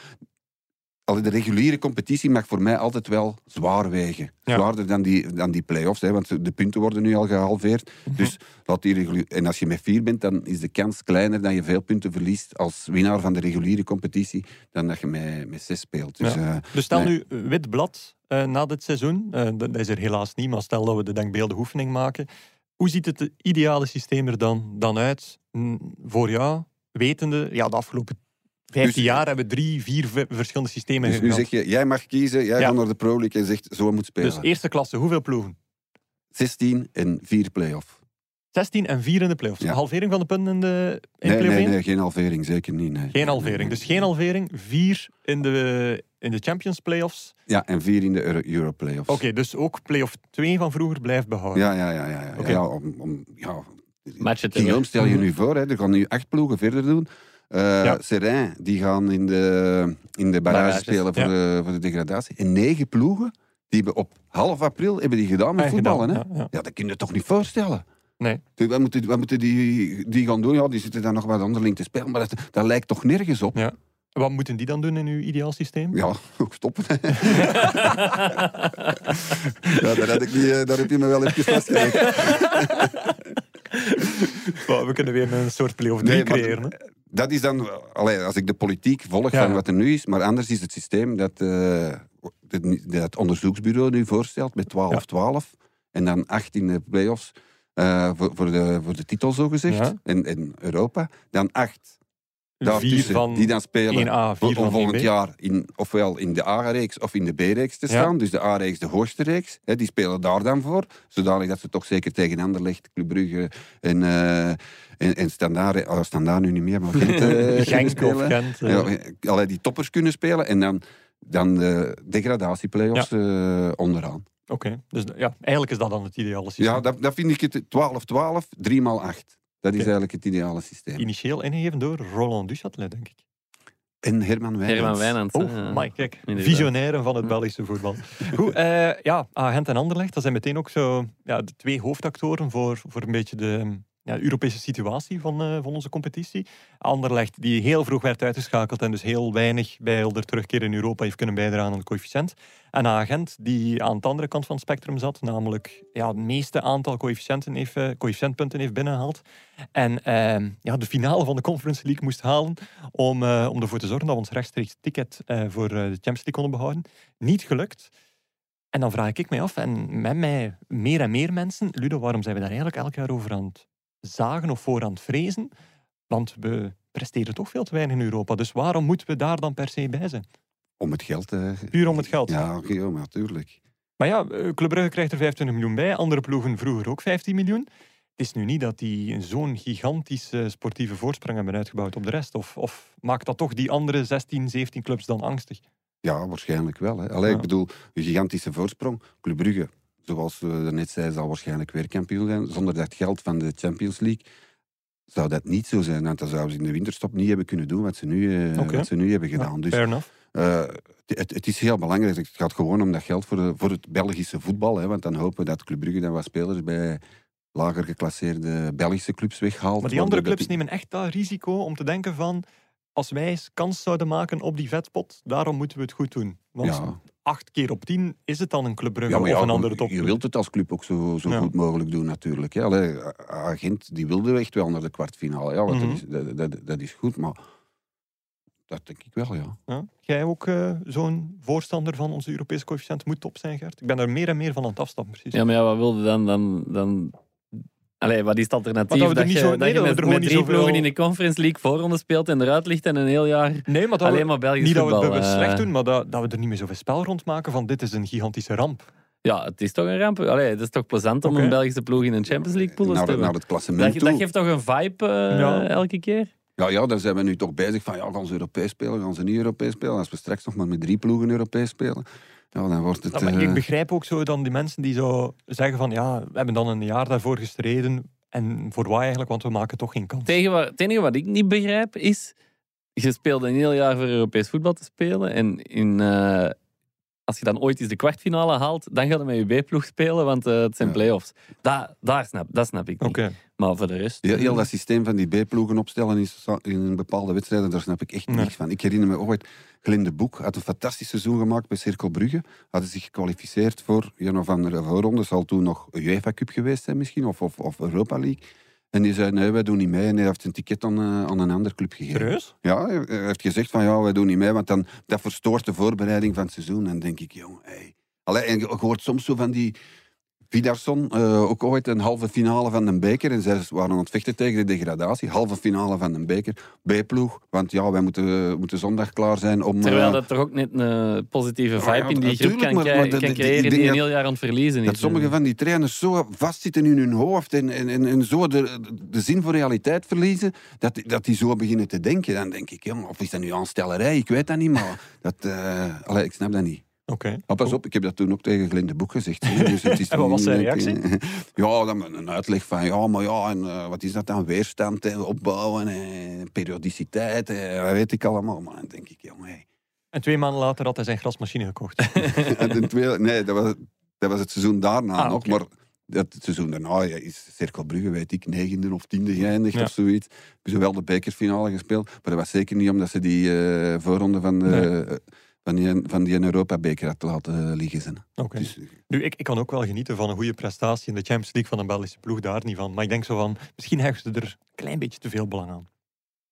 allee, de reguliere competitie mag voor mij altijd wel zwaar wegen. Ja. Zwaarder dan die, dan die play-offs, hè, want de punten worden nu al gehalveerd. Mhm. Dus laat die. En als je met vier bent, dan is de kans kleiner dat je veel punten verliest als winnaar van de reguliere competitie dan dat je met, met zes speelt. Dus, Ja. eh, Dus stel Nee. nu wit blad eh, na dit seizoen. eh, dat is er helaas niet, maar stel dat we de denkbeeldige oefening maken. Hoe ziet het ideale systeem er dan, dan uit voor jou? Wetende, ja, de afgelopen 15 Dus- jaar hebben we drie, vier verschillende systemen dus nu zeg je, jij mag kiezen, jij Ja. gaat naar de Pro League en zegt, zo moet spelen. Dus eerste klasse, hoeveel ploegen? 16 en 4 play-off. 16 en 4 in de playoffs. Ja. Halvering van de punten in de in Nee, play-off nee, nee, geen halvering, zeker niet. Nee. Geen halvering. Dus geen halvering, 4 in de, in de Champions playoffs. Ja, en 4 in de Euro, Euro play-offs. Oké, dus ook play-off 2 van vroeger blijft behouden. Ja, ja, ja. ja, ja. Oké. ja, om, om, ja. Guillaume, stel je nu voor, hè, er gaan nu acht ploegen verder doen. Eh Ja. Serijn, die gaan in de, in de barrage spelen voor, ja. de, voor de degradatie. En negen ploegen, die hebben op half april hebben die gedaan met voetballen. gedaan, hè? ja, ja. Ja, dat kun je je toch niet voorstellen? Nee. Dus Wat moeten, wat moeten die, die gaan doen? Ja, die zitten dan nog wat onderling te spelen, maar dat, dat lijkt toch nergens op? Ja. Wat moeten die dan doen in uw ideaal systeem? Ja, ook stoppen. ja, daar, had ik niet, eh, daar heb je me wel even vastgelegd. We kunnen weer een soort play-off 3 Nee, creëren. Dat is dan, allee, als ik de politiek volg Ja. van wat er nu is, maar anders is het systeem dat eh, het, dat onderzoeksbureau nu voorstelt met 12-12 en dan 8 in de play-offs eh, voor, voor, de, voor de titel zogezegd Ja. in, in Europa, dan 8 van die dan spelen 1A, om 4 van volgend 1B. jaar in, ofwel in de A-reeks of in de B-reeks te Ja. staan. Dus de A-reeks de hoogste reeks. Hè, die spelen daar dan voor. Zodanig dat ze toch zeker tegen Anderlecht, Club Brugge en, eh en, en Standaard, oh, Standaard nu niet meer, maar Gent, eh, kunnen Genk of spelen. Gent. eh. Ja, eh, allee, die toppers kunnen spelen en dan, dan de degradatieplayoffs eh, onderaan. Oké, dus ja, eigenlijk is dat dan het ideale systeem. Ja, dat, dat vind ik het 12-12, 3 x 8. Dat is eigenlijk het ideale systeem. Initieel ingegeven door Roland Duchatelet, denk ik. En Herman Wijnands. Herman Wijnands. Oh, hè. my, kijk. Visionairen van het Belgische voetbal. Goed, eh, ja, Agent en Anderlecht, dat zijn meteen ook zo ja, de twee hoofdactoren voor, voor een beetje de ja, Europese situatie van, eh, van onze competitie. Anderlecht, die heel vroeg werd uitgeschakeld en dus heel weinig bij de terugkeer in Europa heeft kunnen bijdragen aan de coëfficiënt. En Agent, die aan de andere kant van het spectrum zat, namelijk ja, het meeste aantal coëfficiënten heeft, eh, coëfficiëntpunten heeft binnengehaald. En eh, ja, de finale van de Conference League moest halen om, eh, om ervoor te zorgen dat we ons rechtstreeks ticket voor de Champions League konden behouden. Niet gelukt. En dan vraag ik mij af, en met mij meer en meer mensen, Ludo, waarom zijn we daar eigenlijk elk jaar over aan het zagen of voor aan het vrezen? Want we presteren toch veel te weinig in Europa. Dus waarom moeten we daar dan per se bij zijn? Om het geld. eh, Puur om het geld. Ja, oké, natuurlijk. Maar ja, eh, Club Brugge krijgt er 25 miljoen bij. Andere ploegen vroeger ook 15 miljoen. Het is nu niet dat die zo'n gigantische sportieve voorsprong hebben uitgebouwd op de rest. Of, of maakt dat toch die andere 16, 17 clubs dan angstig? Ja, waarschijnlijk wel. Hè. Allee, Ja. Ik bedoel, een gigantische voorsprong. Club Brugge, zoals we net zeiden, zal waarschijnlijk weer kampioen zijn. Zonder dat geld van de Champions League zou dat niet zo zijn. Want dan zouden ze in de winterstop niet hebben kunnen doen wat ze nu, eh, wat ze nu hebben gedaan. Ja, dus fair enough. eh, het, het is heel belangrijk. Het gaat gewoon om dat geld voor, de, voor het Belgische voetbal. Hè, want dan hopen we dat Club Brugge dan wat spelers bij lager geclasseerde Belgische clubs weghaalt. Maar die andere clubs dat nemen echt dat risico om te denken van... Als wij kans zouden maken op die vetspot, daarom moeten we het goed doen. Want Ja. Acht keer op tien is het dan een Club Brugge Ja, maar of ja, een andere top. Je wilt het als club ook zo, zo Ja. goed mogelijk doen, natuurlijk. Hè. Allee, Agent die wilde echt wel naar de kwartfinale. Ja, want Mhm. dat, is, dat, dat, dat is goed, maar dat denk ik wel, ja. Ja? Jij ook eh, zo'n voorstander van onze Europese coëfficiënt moet top zijn, Gert? Ik ben daar meer en meer van aan het afstappen, precies. Ja, maar ja, wat wilde dan? dan, dan... Allee, wat is het alternatief? Maar dat er niet je, zo- dat nee, je dat we met, er niet drie ploegen in de Conference League voorronde speelt en eruit ligt en een heel jaar Nee, maar dat alleen we, maar Belgisch niet dat we voetbal. het eh. slecht doen, maar dat, dat we er niet meer zoveel spel rond maken van dit is een gigantische ramp. Ja, het is toch een ramp. Allee, het is toch plezant om een Belgische ploeg in een Champions League pool te hebben. naar het klassement Dat, toe. dat geeft toch een vibe eh, Ja. elke keer? Ja, ja, daar zijn we nu toch bezig van, ja, gaan ze Europees spelen, gaan ze niet Europees spelen? Als we straks nog maar met drie ploegen Europees spelen, ja, dan wordt het... Maar eh, ik begrijp ook zo dan die mensen die zo zeggen van ja, we hebben dan een jaar daarvoor gestreden en voor wat eigenlijk, want we maken toch geen kans. Tegen wat, het enige wat ik niet begrijp is... Je speelde een heel jaar voor Europees voetbal te spelen. En in, eh, als je dan ooit eens de kwartfinale haalt, dan gaat je met je B-ploeg spelen, want eh, het zijn Ja. play-offs. Dat, daar snap, dat snap ik niet. Oké. Maar voor de rest... Heel, heel dat systeem van die B-ploegen opstellen in, in bepaalde wedstrijden, daar snap ik echt Nee. niks van. Ik herinner me ooit, Glinde Boek had een fantastisch seizoen gemaakt bij Cirkel Brugge. Hadden zich gekwalificeerd voor een of andere voorronde. Zal toen nog een UEFA Cup geweest zijn misschien, of, of, of Europa League. En die zei, nee, wij doen niet mee. En hij heeft een ticket aan, eh, aan een andere club gegeven. Serieus? Ja, hij heeft gezegd van, ja, wij doen niet mee, want dan, dat verstoort de voorbereiding van het seizoen. En dan denk ik, jong, hey. Allee, en je hoort soms zo van die... Vidarsson, eh, ook ooit een halve finale van een beker. En zij waren aan het vechten tegen de degradatie. Halve finale van een beker. B-ploeg. Want ja, wij moeten, moeten zondag klaar zijn om... Terwijl eh, dat toch ook net een positieve Ja, vibe ja, in die groep kan, maar- krijgen- maar kan creëren die, een heel jaar aan het verliezen is. dat sommige van die trainers zo vastzitten in hun hoofd en, en, en, en zo de, de zin voor realiteit verliezen, dat, dat die zo beginnen te denken. Dan denk ik, jong, of is dat nu aanstellerij? Ik weet dat niet, maar dat, eh, allee, ik snap dat niet. Oké. Maar pas op, ik heb dat toen ook tegen Glinde Boek gezegd. Dus het is En wat was zijn reactie? Ja, dan een uitleg van, ja, maar ja, en eh, wat is dat dan? Weerstand, hè, opbouwen, hè, periodiciteit, wat weet ik allemaal. Maar dan denk ik, jongen, hey. En twee maanden later had hij zijn grasmachine gekocht. En nee, dat was, dat was het seizoen daarna Ah, nog. Maar dat het seizoen daarna ja, is Cirkel Brugge, weet ik, negende of tiende geëindigd Ja. of zoiets. Hebben ze wel de bekerfinale gespeeld. Maar dat was zeker niet omdat ze die eh, voorronde van, de, Nee. Van die, van die Europa-beker had laten liggen. Zijn. Oké. Dus, Nu, ik, ik kan ook wel genieten van een goede prestatie in de Champions League van een Belgische ploeg, daar niet van. Maar ik denk zo van, misschien hechten ze er een klein beetje te veel belang aan.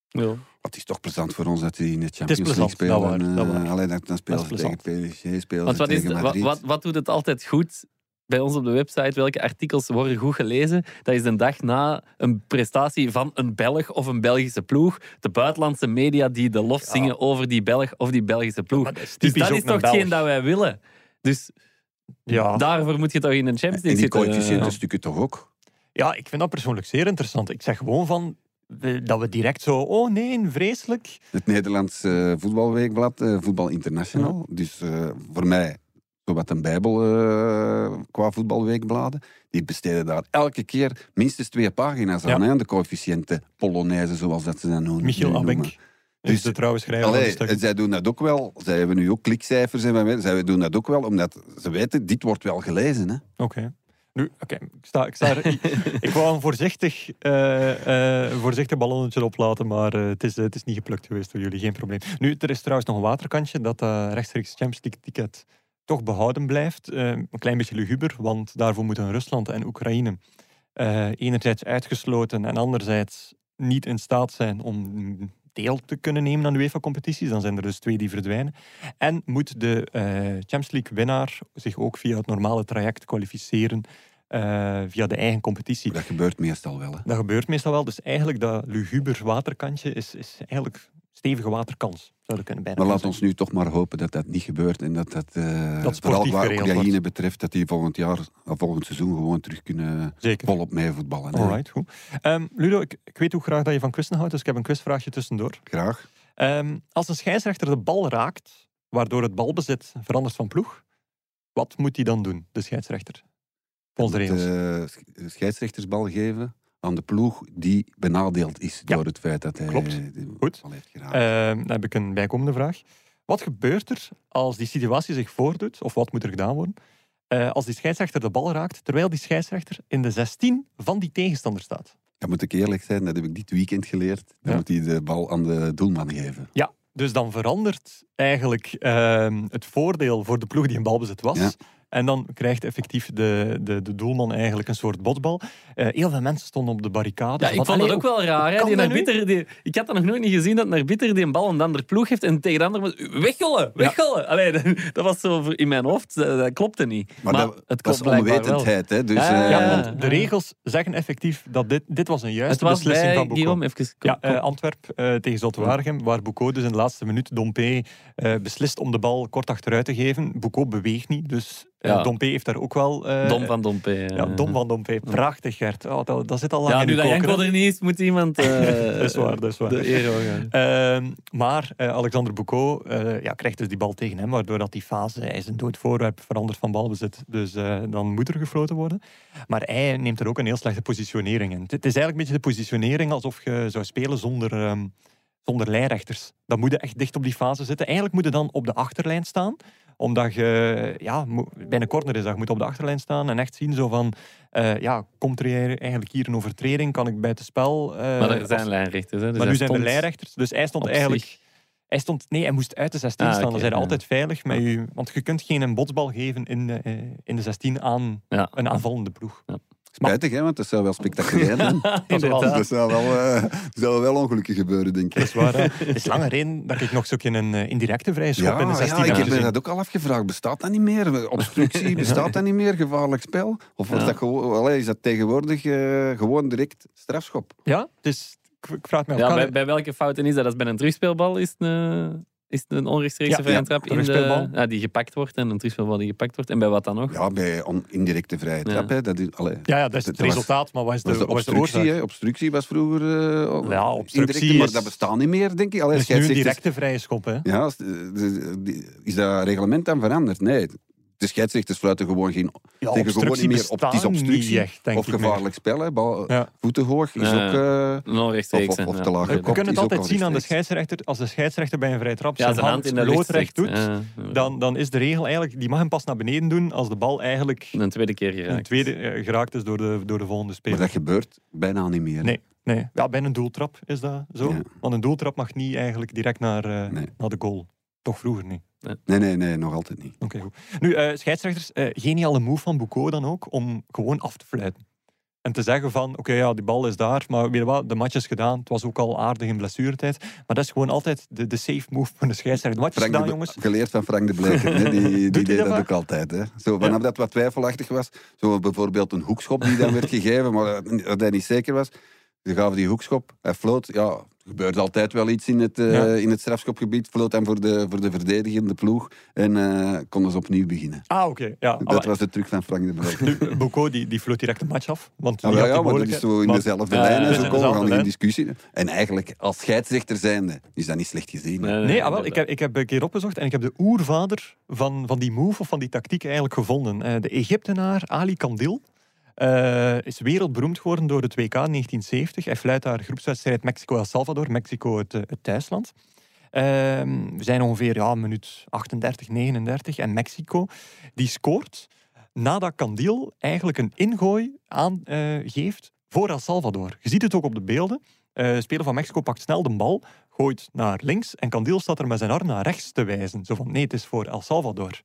Ja. het is toch plezant voor ons dat ze in de Champions plezant, League spelen. dat waar, dat eh, waar. allee, dan, dan spelen Dat ze is tegen PSG, spelen Want ze tegen wat, Madrid. wat, wat doet het altijd goed bij ons op de website welke artikels worden goed gelezen. Dat is de dag na een prestatie van een Belg of een Belgische ploeg. De buitenlandse media die de lof zingen over die Belg of die Belgische ploeg. Maar dat is dus dat is een toch hetgeen dat wij willen. Dus Ja. daarvoor moet je toch in een Champions En League die zitten. coëfficiënten stukken toch ook? ja, ik vind dat persoonlijk zeer interessant. Ik zeg gewoon van dat we direct zo, oh nee, vreselijk. Het Nederlands eh, voetbalweekblad, eh, Voetbal International. Dus eh, voor mij zowat een bijbel eh, qua voetbalweekbladen. Die besteden daar elke keer minstens twee pagina's aan. Hè, de coëfficiënten Polonaise, zoals dat ze dat noemen. Michiel is Dus- de trouwe schrijver van Allee, het stuk. en zij doen dat ook wel. Zij hebben nu ook klikcijfers en wat zij doen dat ook wel, omdat ze weten, dit wordt wel gelezen. Hè. Oké. Nu, oké, ik, sta, ik, sta er, ik, ik wou een voorzichtig, eh, voorzichtig ballonnetje oplaten, maar het, is, het is niet geplukt geweest door jullie, geen probleem. Nu, er is trouwens nog een waterkantje dat dat rechtstreeks Champions League ticket toch behouden blijft. Eh, een klein beetje luguber, want daarvoor moeten Rusland en Oekraïne eh, enerzijds uitgesloten en anderzijds niet in staat zijn om deel te kunnen nemen aan de UEFA-competities. Dan zijn er dus twee die verdwijnen. En moet de eh, Champions League-winnaar zich ook via het normale traject kwalificeren via de eigen competitie. Dat gebeurt meestal wel. Hè. Dat gebeurt meestal wel. Dus eigenlijk dat luguber waterkantje is, is eigenlijk stevige waterkans. Zou je kunnen bijna Maar laat ons nu toch maar hopen dat dat niet gebeurt. En dat dat, Dat sportief vooral waar geregeld Oekraïne betreft, dat die volgend jaar, of volgend seizoen gewoon terug kunnen Zeker. volop meevoetballen. hè. Alright, goed. Ehm, Ludo, ik, ik weet hoe graag dat je van quizzen houdt, dus ik heb een quizvraagje tussendoor. Graag. Ehm, als een scheidsrechter de bal raakt, waardoor het balbezit verandert van ploeg, wat moet hij dan doen, de scheidsrechter? Volgens de regels. eh, scheidsrechtersbal geven aan de ploeg die benadeeld is Ja. door het feit dat hij Klopt. de Goed. bal heeft geraakt. Ehm, dan heb ik een bijkomende vraag. Wat gebeurt er als die situatie zich voordoet, of wat moet er gedaan worden, eh, als die scheidsrechter de bal raakt, terwijl die scheidsrechter in de 16 van die tegenstander staat? Dan moet ik eerlijk zijn, dat heb ik dit weekend geleerd. Dan Ja. moet hij de bal aan de doelman geven. Ja, dus dan verandert eigenlijk ehm, het voordeel voor de ploeg die in balbezit was. Ja. En dan krijgt effectief de, de, de doelman eigenlijk een soort botbal. Eh, heel veel mensen stonden op de barricade. Ja, ik vond dat ook wel raar. Hè? Die bitter, die, ik had dat nog nooit niet gezien, dat naar bitter die een bal een ander ploeg heeft en tegen de ander moet weggollen, weggollen. Allee, dat, dat was zo in mijn hoofd, dat, dat klopte niet. Maar, dat, het klopt wel. onwetendheid. Hè? Dus, Ja, eh, Ja, want de regels zeggen effectief dat dit, dit was een Het juiste was beslissing bij van Boucault. Guillaume, even... Ja, eh, Antwerp eh, tegen Zulte Waregem, waar Boucault dus in de laatste minuut Dompe eh, beslist om de bal kort achteruit te geven. Boucault beweegt niet, dus Ja. Dompe heeft daar ook wel... eh, Dom van Dompe. Ja, Dom van Dompe. Prachtig, Gert. Oh, dat, dat zit al lang Ja, in nu dat hè. er niet is, moet iemand eh, Dat is waar, dat is waar. de. Ehm, maar eh, Alexander Boucault eh, ja, krijgt dus die bal tegen hem, waardoor dat die fase, hij is een dood voorwerp, verandert van balbezit. Dus eh, dan moet er gefloten worden. Maar hij neemt er ook een heel slechte positionering in. Het het is eigenlijk een beetje de positionering alsof je zou spelen zonder, ehm, zonder lijnrechters. Dan moet je echt dicht op die fase zitten. Eigenlijk moet je dan op de achterlijn staan omdat je, ja, bij een is dat, je moet op de achterlijn staan en echt zien zo van, eh, ja, komt er hier eigenlijk hier een overtreding? Kan ik bij het spel... eh, Maar er zijn als- lijnrechters. Hè, dus maar nu zijn er stond lijnrechters, dus hij stond eigenlijk... zich. Hij stond, nee, hij moest uit de 16 Ah, staan. oké, dan zijn ja. altijd veilig met u. Want je kunt geen een botsbal geven in de, eh, in de 16 aan Ja. een aanvallende ploeg. Spijtig, hè, want dat zou wel spectaculair zijn. Inderdaad. dat zou wel, eh, zou wel ongelukken gebeuren, denk ik. Dat is waar. Het is langer in dat ik nog zo'n keer een eh, indirecte vrije schop Ja, in de 16 ja, ik heb me dat ook al afgevraagd. Bestaat dat niet meer? Obstructie, bestaat dat niet meer? Gevaarlijk spel? Of Ja. dat, allee, is dat tegenwoordig eh, gewoon direct strafschop? Ja, dus ik, vraag me af. Ja, bij, bij welke fouten is dat? Dat is bij een terugspeelbal is het een, is het een onrechtstreekse Ja, vrije ja, trap in de, ja, die gepakt wordt en een terugspeelbal die gepakt wordt. En bij wat dan nog? Ja, bij on- indirecte vrije trap. Hè, dat is, allee, ja, ja, dat is het dat was- resultaat, maar wat is de, is de obstructie. oorzaak? hè. Obstructie was vroeger eh, Ja, obstructie indirecte, maar is- dat bestaat niet meer, denk ik. Allee, is nu een directe vrije schop. Hè? Ja, is, is- is dat reglement dan veranderd? Nee. De scheidsrechters fluiten gewoon geen... Ja, zeggen gewoon niet meer op, het is bestaan obstructie echt, of gevaarlijk spel. Hè. Bal, Ja. Voeten hoog is Ja, ook... eh. Of- of- of ja. te laag We kunnen het altijd al zien aan de scheidsrechter. Als de scheidsrechter bij een vrije trap Ja, zijn, zijn hand in de lucht loodrecht doet, Ja. dan, dan is de regel eigenlijk, die mag hem pas naar beneden doen als de bal eigenlijk Een tweede keer geraakt. een tweede eh, geraakt is door de, door de volgende Maar speler. dat gebeurt bijna niet meer. Nee. Nee, ja, bij een doeltrap is dat zo. Ja. Want een doeltrap mag niet eigenlijk direct naar, eh, Nee. naar de goal. Toch vroeger niet. Nee, nee, nee, nog altijd niet. Oké, goed. Nu, eh, scheidsrechters, eh, geniale move van Boucault dan ook, om gewoon af te fluiten. En te zeggen van, oké, ja, die bal is daar, maar weet je wat, de match is gedaan. Het was ook al aardig in blessuretijd. Maar dat is gewoon altijd de, de safe move van de scheidsrechter. De match is Frank gedaan, de, jongens. Geleerd van Frank de Bleker. hè. Die, die deed dat ook altijd. Hè. Zo, vanaf dat wat twijfelachtig was, zo bijvoorbeeld een hoekschop die dan werd gegeven, maar dat hij niet zeker was, ze gaven die hoekschop, hij floot. Ja, er gebeurt altijd wel iets in het, eh, Ja. in het strafschopgebied. Floot dan voor de, voor de verdedigende ploeg en eh, konden ze opnieuw beginnen. Ah, oké. ja. Dat was de truc van Frank de Boucault, die, die floot direct de match af. Want Ja, die ja, ja, maar dat is zo in dezelfde Ja, lijn. En zo komen we in discussie. En eigenlijk, als scheidsrechter zijnde, is dat niet slecht gezien. hè. Nee, ah, wel, ik, heb, ik heb een keer opgezocht en ik heb de oervader van, van die move of van die tactiek eigenlijk gevonden. Eh, de Egyptenaar Ali Kandil eh, is wereldberoemd geworden door het WK in 1970. Hij fluit daar groepswedstrijd Mexico-El Salvador, Mexico het, eh, het thuisland. Ehm, we zijn ongeveer ja, minuut 38, 39 en Mexico die scoort nadat Kandil eigenlijk een ingooi aangeeft voor El Salvador. Je ziet het ook op de beelden. Eh, de speler van Mexico pakt snel de bal, gooit naar links en Kandil staat er met zijn arm naar rechts te wijzen. Zo van, nee, het is voor El Salvador.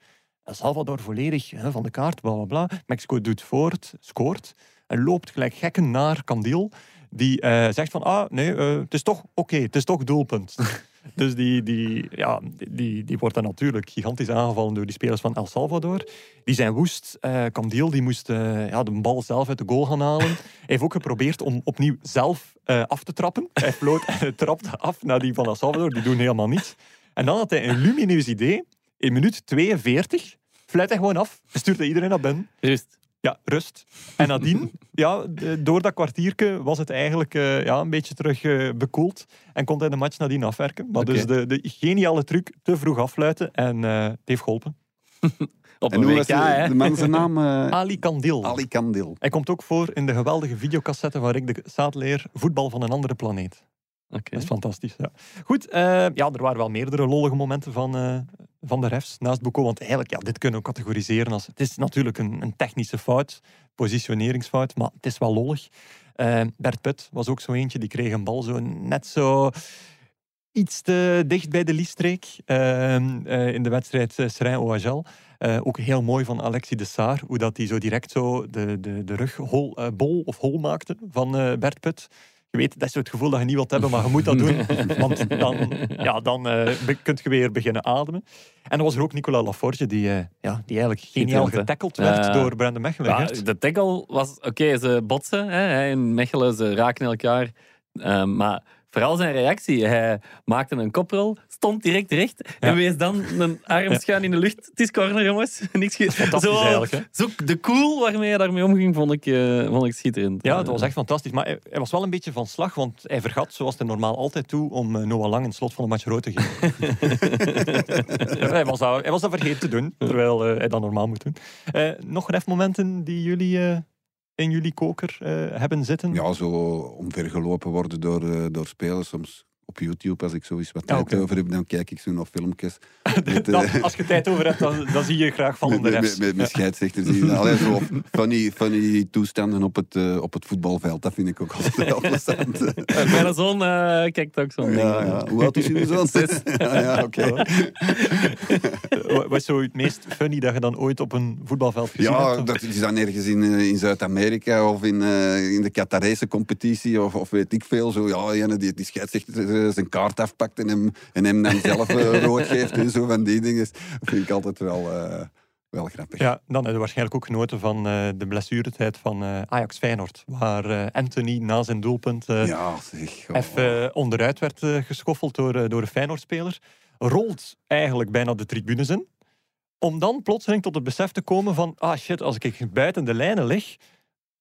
El Salvador volledig hè, van de kaart, bla bla bla. Mexico doet voort, scoort en loopt gelijk gekken naar Kandil. Die eh, zegt van, ah nee, eh, het is toch oké, het is toch doelpunt. dus die, die, ja, die, die wordt dan natuurlijk gigantisch aangevallen door die spelers van El Salvador. Die zijn woest. Kandil die moest ja, de bal zelf uit de goal gaan halen. Hij heeft ook geprobeerd om opnieuw zelf af te trappen. Hij floot en trapte af naar die van El Salvador. Die doen helemaal niets. En dan had hij een lumineus idee. In minuut 42 fluit hij gewoon af. Stuurt hij iedereen naar binnen. Rust. Ja, rust. En nadien, ja, door dat kwartiertje was het eigenlijk eh, ja, een beetje terug eh, bekoeld. En kon hij de match nadien afwerken. Maar dus de, de geniale truc, te vroeg afluiten. En eh, het heeft geholpen. Op En een hoe WK, was de, hè. de man zijn naam? Ali Kandil. Ali Kandil. Hij komt ook voor in de geweldige videocassette van Rick de Zaadleer, Voetbal van een andere planeet. Oké. Dat is fantastisch. Ja. Goed, eh, ja, er waren wel meerdere lollige momenten van, eh, van de refs naast Boucault. Want eigenlijk, ja, dit kunnen we categoriseren als... Het is natuurlijk een, een technische fout, positioneringsfout, maar het is wel lollig. Eh, Bert Put was ook zo eentje, die kreeg een bal zo net zo iets te dicht bij de liestreek eh, eh, in de wedstrijd uh, Seraing-OHL. Eh, ook heel mooi van Alexis de Saar, hoe dat hij zo direct zo de, de, de rug hol, eh, bol of hol maakte van eh, Bert Put. Je weet, dat is het gevoel dat je niet wilt hebben, maar je moet dat doen. Want dan, ja, dan eh, kunt je weer beginnen ademen. En dan was er ook Nicolas Laforge, die, eh, ja, die eigenlijk geniaal getackeld werd door Brandon Mechelen. Ja, de tackle was... Oké, ze botsen. Hè, hij en Mechelen, ze raken elkaar. Eh, maar vooral zijn reactie. Hij maakte een koprol, stond direct recht Ja. en wees dan een arm schuin in de lucht. Het is corner, jongens. Niks Fantastisch zo, eigenlijk, hè? Zo de cool waarmee hij daarmee omging, vond ik, eh, vond ik schitterend. Ja, dat was echt fantastisch. Maar hij, hij was wel een beetje van slag, want hij vergat, zoals hij normaal altijd doet, om eh, Noah Lang een slot van de match rood te geven. Hij, was dat, hij was dat vergeten te doen, terwijl eh, hij dat normaal moet doen. Eh, nog refmomenten die jullie eh, in jullie koker eh, hebben zitten? Ja, zo omvergelopen worden door, eh, door spelers. Soms op YouTube, als ik zo eens wat tijd over heb, dan kijk ik zo nog filmpjes. Met, Dan, eh, als je tijd over hebt, dan, dan zie je graag van met, de met, met, scheidsrechters. Die, allee, zo funny, funny toestanden op het, op het voetbalveld. Dat vind ik ook altijd wel plezant. Mijn zoon eh, kijkt ook zo'n Ja, ding. ja. Hoe oud is uw zoon? Zes. Ja, ja oké. wat is zo het meest funny dat je dan ooit op een voetbalveld gezien Ja, hebt? dat is dan ergens in, eh, in Zuid-Amerika of in, eh, in de Qatarese competitie of, of weet ik veel. Zo, ja, ene die, die scheidsrechter eh, zijn kaart afpakt en hem, en hem dan zelf rood geeft en zo van die dingen. Dat vind ik altijd wel, wel grappig. Ja, dan heb je waarschijnlijk ook genoten van eh, de blessuretijd van Ajax Feyenoord. Waar Anthony na zijn doelpunt Ja, zeg. oh. even onderuit werd geschoffeld door, door een Feyenoord-speler. Rolt eigenlijk bijna de tribunes in. Om dan plotseling tot het besef te komen van... Ah shit, als ik buiten de lijnen lig,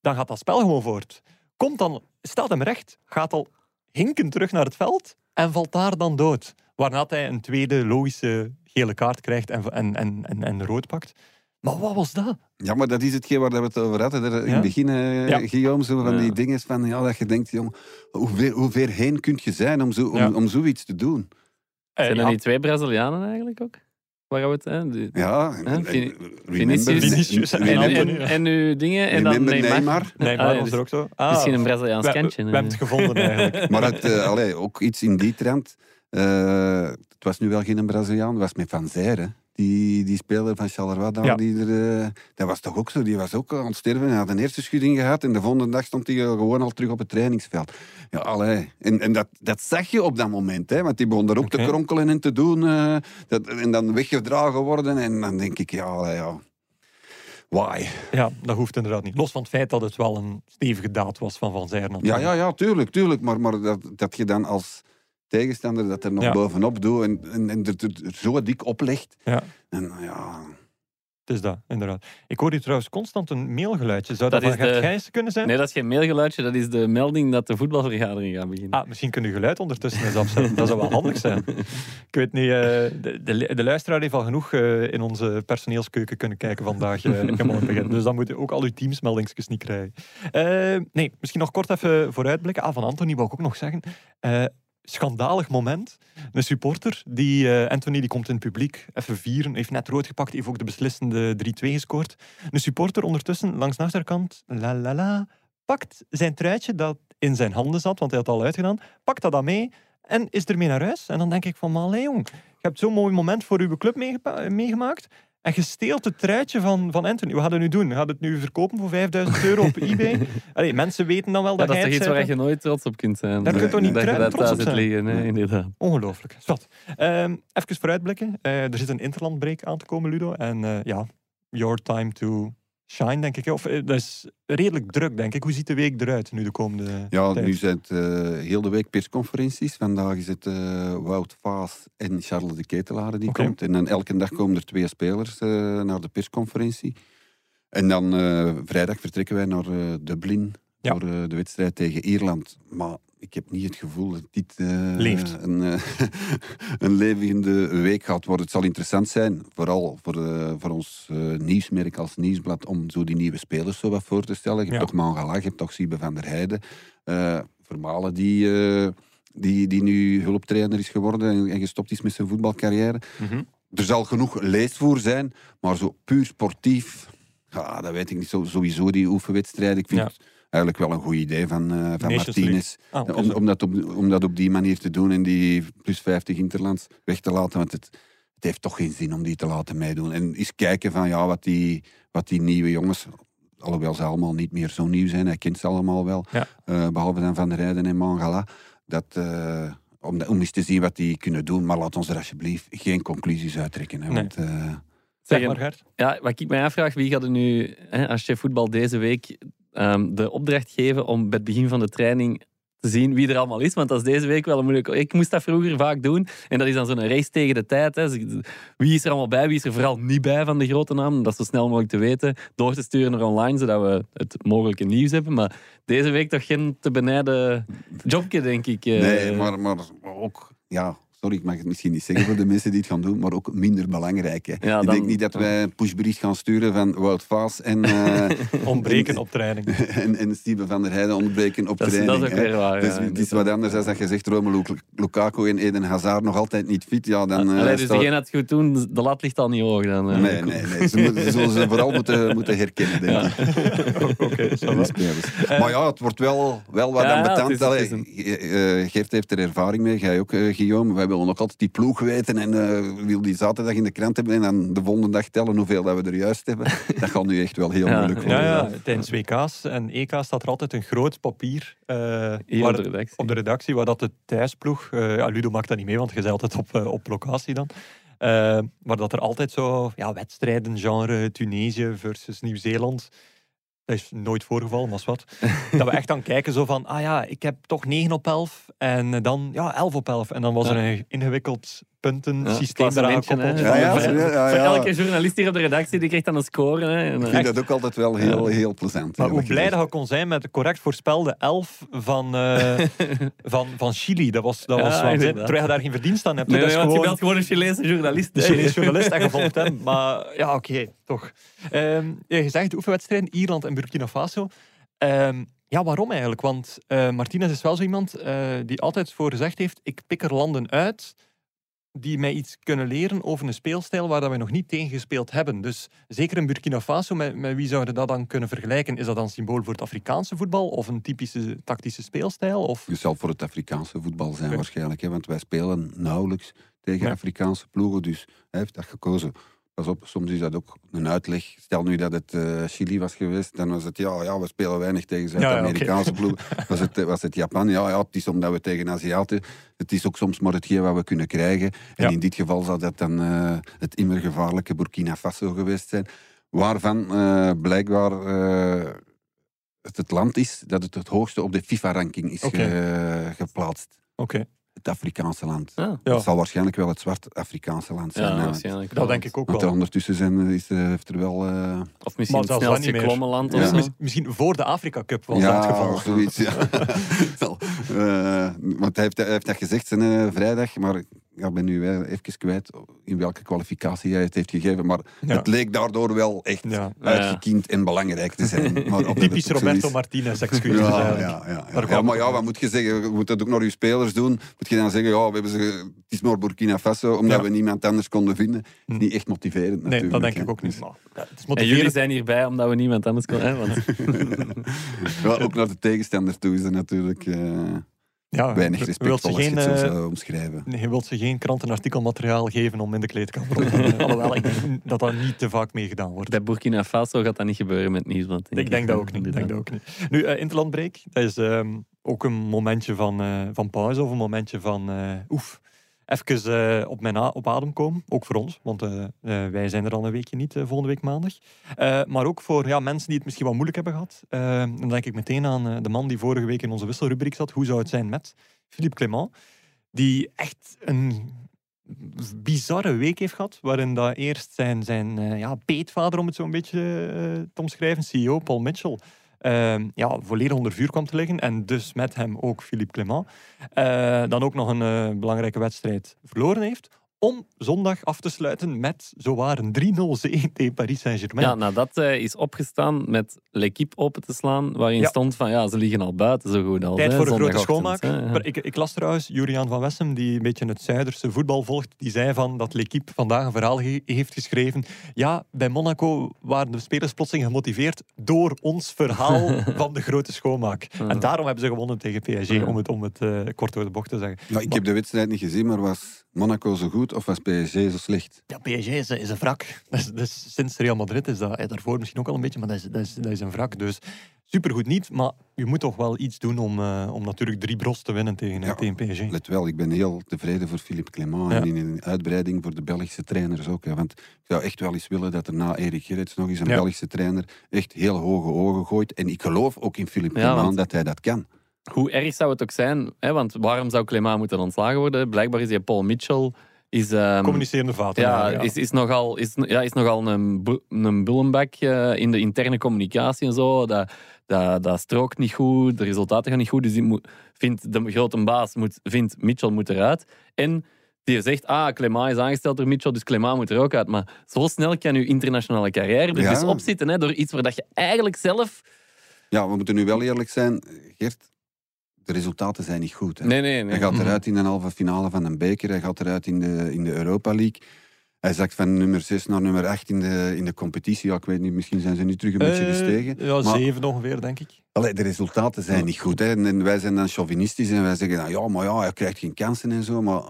dan gaat dat spel gewoon voort. Komt dan, staat hem recht, gaat al hinken terug naar het veld en valt daar dan dood. Waarna hij een tweede logische gele kaart krijgt en, en, en, en, en rood pakt. Maar wat was dat? Ja, maar dat is hetgeen waar we het over hadden. In Ja? het begin, eh, Ja. Guillaume, zo van Ja. die dingen van... Ja, dat je denkt, jong, hoe, ver, hoe ver heen kun je zijn om, zo, om, om zoiets te doen? Eh, Zijn er ja, niet twee Brazilianen eigenlijk ook? Waar gaan we het... Hè? Ja, en, Hè, en- Vini- remember, Vinicius. Vinicius en En, remember, Anthony. en, en uw dingen, en dan Neymar. Neymar. Nee, maar Ah, ja, was er dus ook zo. Ah, Misschien een Braziliaans we, kantje. we hebben het gevonden eigenlijk. Maar het, eh, allee, ook iets in die trend. Eh, het was nu wel geen Braziliaan, het was met Van Zijre. Die, die speler van Charleroi, Ja. die er, eh, dat was toch ook zo. Die was ook aan het sterven. Hij had een eerste schudding gehad en de volgende dag stond hij gewoon al terug op het trainingsveld. Ja, allee. En, en dat, dat zag je op dat moment, hè, want die begon er ook te kronkelen en te doen. eh, dat, en dan weggedragen worden. En dan denk ik, ja, allee, ja. Why? Ja, dat hoeft inderdaad niet. Los van het feit dat het wel een stevige daad was van Van Zijren. Ja, ja, ja, tuurlijk, tuurlijk. Maar, maar dat, dat je dan als tegenstander dat er nog Ja. bovenop doet en, en, en er, er- er zo dik oplegt. Ja. En ja, Het is dat, inderdaad. Ik hoor hier trouwens constant een mailgeluidje. Zou dat, Dat van Gert de- Gijssen kunnen zijn? Nee, dat is geen mailgeluidje, dat is de melding dat de voetbalvergadering gaat beginnen. Ah, misschien kun je geluid ondertussen eens afzetten. Dat zou wel handig zijn. Ik weet niet, eh, de, de, de luisteraar heeft al genoeg eh, in onze personeelskeuken kunnen kijken vandaag eh, helemaal begin. Dus dan moet je ook al uw teamsmeldingsjes niet krijgen. Eh, nee, misschien nog kort even vooruitblikken. Ah, van Anthony wou ik ook nog zeggen. Schandalig moment. Een supporter, die, eh, Anthony die komt in het publiek, even vieren, heeft net rood gepakt, heeft ook de beslissende 3-2 gescoord. Een supporter ondertussen, langs de achterkant, la la la, pakt zijn truitje dat in zijn handen zat, want hij had het al uitgedaan, pakt dat dan mee en is ermee naar huis. En dan denk ik van, maar jong, je hebt zo'n mooi moment voor uw club meegemaakt en je steelt het truitje van, van Anthony. Wat gaat het nu doen? Gaat het nu verkopen voor 5000 euro op eBay? Allee, mensen weten dan wel Ja, dat, dat is toch iets waar je nooit trots op kunt zijn. Daar kun je toch niet dat dat trots thuis op zijn? liggen, nee, inderdaad. Ongelooflijk. Zwat. Ehm even vooruitblikken. Eh, er zit een interlandbreak aan te komen, Ludo. En eh, ja, your time to shine, denk ik. Of, eh, dat is redelijk druk, denk ik. Hoe ziet de week eruit nu de komende ja tijd? nu zijn het eh, heel de week persconferenties. Vandaag is het eh, Wout Vaas en Charles de Ketelaar die komt. En dan elke dag komen er twee spelers naar de persconferentie. En dan vrijdag vertrekken wij naar Dublin Ja. voor de wedstrijd tegen Ierland. Maar ik heb niet het gevoel dat dit eh. Een, eh, een levende week gaat worden. Het zal interessant zijn, vooral voor, eh, voor ons nieuwsmerk als nieuwsblad, om zo die nieuwe spelers zo wat voor te stellen. Je hebt Ja. toch Mangala, je hebt toch Siebe van der Heijden. Vermalen die, die, die nu hulptrainer is geworden en, en gestopt is met zijn voetbalcarrière. Mhm. Er zal genoeg leesvoer zijn, maar zo puur sportief, ja, dat weet ik niet. Zo, sowieso die oefenwedstrijden. Ik vind Ja. Eigenlijk wel een goed idee van, eh, van Martinez. Ah, Om, dat op, om dat op die manier te doen en die plus 50 interlands weg te laten. Want het, het heeft toch geen zin om die te laten meedoen. En eens kijken van ja, wat, die, wat die nieuwe jongens, alhoewel ze allemaal niet meer zo nieuw zijn, hij kent ze allemaal wel, Ja. eh, behalve dan Van der Rijden en Mangala. Dat, eh, om, om eens te zien wat die kunnen doen. Maar laat ons er alsjeblieft geen conclusies uittrekken. Hè, Nee. want, eh, Zeg Zeg, maar, Gert. Ja, wat ik mij afvraag, wie gaat er nu, hè, als je voetbal deze week, ehm, de opdracht geven om bij het begin van de training te zien wie er allemaal is? Want dat is deze week wel moeilijk. Ik moest dat vroeger vaak doen. En dat is dan zo'n race tegen de tijd. Hè. Wie is er allemaal bij? Wie is er vooral niet bij van de grote namen? Dat zo snel mogelijk te weten. Door te sturen naar online, zodat we het mogelijke nieuws hebben. Maar deze week toch geen te benijden jobje, denk ik. eh. Nee, maar, maar ook, ja, sorry, ik mag het misschien niet zeggen voor de mensen die het gaan doen, maar ook minder belangrijk. Hè. Ja, ik dan- denk niet dat wij een pushbericht gaan sturen van Wout Vaas en, eh, Ontbreken op training. en, en Steven van der Heijden ontbreken op Dat is, training. dat is ook weer waar. Dus ja, het is wat anders dan dat je zegt Romelu Lukaku en Eden Hazard nog altijd niet fit. Ja, dan, eh, Allee, dus staat- degene dat het goed doen, de lat ligt al niet hoog. Dan, eh. Nee, nee, nee. Ze, moeten, ze zullen ze vooral moeten, moeten herkennen, denk ik. Oké, spelers. Maar ja, het wordt wel, wel wat Ja, is- is eh, Geert heeft er ervaring mee, jij ook, Guillaume. Wij willen ook altijd die ploeg weten en eh wil die zaterdag in de krant hebben en dan de volgende dag tellen hoeveel dat we er juist hebben. Dat gaat nu echt wel heel Ja, moeilijk Ja, worden. ja, tijdens WK's en EK's staat er altijd een groot papier eh, waar op de redactie. op de redactie, waar dat de thuisploeg, eh, ja, Ludo maakt dat niet mee, want je bent altijd op, op locatie dan, maar dat er altijd zo ja, wedstrijden, genre Tunesië versus Nieuw-Zeeland, dat is nooit voorgevallen, maar is wat, dat we echt dan kijken zo van, ah ja, ik heb toch 9 op 11 en dan ja, 11 op 11 en dan was er een ingewikkeld puntensysteem Ja, eraan hè. Ja, ja, ja, Voor ja. elke journalist hier op de redactie die krijgt dan een score. Hè. Ik vind dat ook altijd wel heel, heel plezant. Maar hoe wat blij dat je kon zijn met de correct voorspelde 11 van, eh, van, van Chili. Dat was, dat Ja, was inderdaad. Terwijl je daar geen verdienst aan hebt. nee, dat nee, is want je gewoon belt gewoon een Chileense journalist. de Chinese journalist en gevolgd hem. Maar ja, oké, toch. Ehm, ja, je zegt oefenwedstrijden, Ierland en Burkina Faso. Ehm, ja, waarom eigenlijk? Want eh Martinez is wel zo iemand eh, die altijd voor gezegd heeft, ik pik er landen uit die mij iets kunnen leren over een speelstijl waar dat we nog niet tegen gespeeld hebben. Dus zeker in Burkina Faso, met, met wie zouden dat dan kunnen vergelijken? Is dat dan symbool voor het Afrikaanse voetbal of een typische tactische speelstijl? Of... Het zal voor het Afrikaanse voetbal zijn waarschijnlijk. Hè, want wij spelen nauwelijks tegen Ja. Afrikaanse ploegen. Dus hij heeft dat gekozen. Pas op, soms is dat ook een uitleg. Stel nu dat het eh, Chili was geweest, dan was het ja, ja we spelen weinig tegen ja, Zuid-Amerikaanse ploegen. Was het, eh, was het Japan? Ja, ja, het is omdat we tegen Aziaten. Het is ook soms maar hetgeen wat we kunnen krijgen. En Ja. in dit geval zou dat dan eh, het immer gevaarlijke Burkina Faso geweest zijn. Waarvan blijkbaar het het land is dat het het hoogste op de FIFA-ranking is ge- geplaatst. Oké, Het Afrikaanse land. Ja. Dat zal waarschijnlijk wel het zwart-Afrikaanse land zijn. ja, waarschijnlijk. dat denk ik ook Want wel. er ondertussen zijn, is, eh, heeft er wel... eh, Of misschien Maar het snelst geklommen land of zo. Misschien voor de Afrika Cup was dat het geval. zoiets. Ja. Wel, eh, want hij heeft, hij heeft dat gezegd zijn eh, vrijdag, maar ik ja, ben nu weer even kwijt in welke kwalificatie hij het heeft gegeven. Maar Ja. het leek daardoor wel echt Ja. uitgekiend en belangrijk te zijn. Maar Typisch Roberto is- Martinez, excuses Ja, eigenlijk. ja, ja, ja. Daar Ja, kwam maar ja, wat moet je zeggen? Je moet dat ook naar je spelers doen. Moet je dan zeggen, ja, we hebben ze, het is maar Burkina Faso, omdat Ja. we niemand anders konden vinden. Hm. Niet echt motiverend Nee, natuurlijk. dat denk ik ook niet. Maar, ja, het is En jullie motiverend. zijn hierbij omdat we niemand anders kon. Hè? Want ja, ook naar de tegenstander toe is er natuurlijk eh, Ja, weinig je respect wilt ze als je geen, het zo eh, zou omschrijven. Nee, je wilt ze geen krantenartikelmateriaal geven om in de kleedkamer op te. Alhoewel, ik denk dat dat niet te vaak mee gedaan wordt. bij Burkina Faso gaat dat niet gebeuren met Nieuwsblad. Ik denk dat ook niet. Ik denk dat ook niet. Nu, eh interlandbreak, dat is ehm, ook een momentje van, eh, van pauze of een momentje van eh, oef. Even eh, op, mijn op adem komen, ook voor ons, want eh, eh, wij zijn er al een weekje niet, volgende week maandag. Maar ook voor ja, mensen die het misschien wat moeilijk hebben gehad. Eh, dan denk ik meteen aan de man die vorige week in onze wisselrubriek zat. Hoe zou het zijn met Philippe Clement? Die echt een bizarre week heeft gehad, waarin dat eerst zijn, zijn ja, peetvader, om het zo een beetje te omschrijven, CEO Paul Mitchell, ehm, ja, volledig onder vuur kwam te liggen. En dus met hem ook Philippe Clement. Eh, dan ook nog een eh, belangrijke wedstrijd verloren heeft. Om zondag af te sluiten met zowaar een 3-0 zege tegen Paris Saint-Germain. Ja, nadat hij is opgestaan met L'Equipe open te slaan, waarin Ja. stond van ja, ze liggen al buiten zo goed al. Tijd hè, voor een grote schoonmaak. hè, ja. Ik, ik las trouwens Juriaan van Wessem, die een beetje het Zuiderse voetbal volgt, die zei van dat L'Equipe vandaag een verhaal ge- heeft geschreven. Ja, bij Monaco waren de spelers plotseling gemotiveerd door ons verhaal van de grote schoonmaak. Ja. En daarom hebben ze gewonnen tegen PSG, Ja. om het, om het eh, kort door de bocht te zeggen. Ja, ik heb de wedstrijd niet gezien, maar was Monaco zo goed of was PSG zo slecht? Ja, PSG is, is een wrak. Sinds Real Madrid is dat, eh, daarvoor misschien ook al een beetje, maar dat is, dat is, dat is een wrak. Dus supergoed niet, maar je moet toch wel iets doen om, eh, om natuurlijk drie bros te winnen tegen, Ja. tegen PSG. Let wel, ik ben heel tevreden voor Philippe Clement Ja. en in een uitbreiding voor de Belgische trainers ook. Want ik zou echt wel eens willen dat er na Erik Gerrits nog eens een. Belgische trainer echt heel hoge ogen gooit. En ik geloof ook in Philippe Clement want- dat hij dat kan. Hoe erg zou het ook zijn? Hè? Want waarom zou Clément moeten ontslagen worden? Blijkbaar is die Paul Mitchell... Is, ehm, Communicerende vaten. ja, ja. Is, is nogal, is, ja, is nogal een, een bullenbak eh, in de interne communicatie en zo. Dat, dat, dat strookt niet goed, de resultaten gaan niet goed. Dus die moet, vindt de grote baas moet, vindt Mitchell moet eruit. En die zegt, ah, Clément is aangesteld door Mitchell, dus Clément moet er ook uit. Maar zo snel kan je internationale carrière er Ja. dus opzitten hè, door iets waar dat je eigenlijk zelf... Ja, we moeten nu wel eerlijk zijn, Gert. De resultaten zijn niet goed. Hè. Nee, nee, nee. Hij gaat Mhm. eruit in de halve finale van een beker. Hij gaat eruit in de, in de Europa League. Hij zakt van nummer 6 naar nummer 8 in de, in de competitie. Ja, ik weet niet, misschien zijn ze nu terug een beetje Eh, gestegen. Ja, Maar- zeven ongeveer, denk ik. Allee, de resultaten zijn niet goed. Hè. En, en wij zijn dan chauvinistisch en wij zeggen dan, ja, maar ja, hij krijgt geen kansen en zo. Maar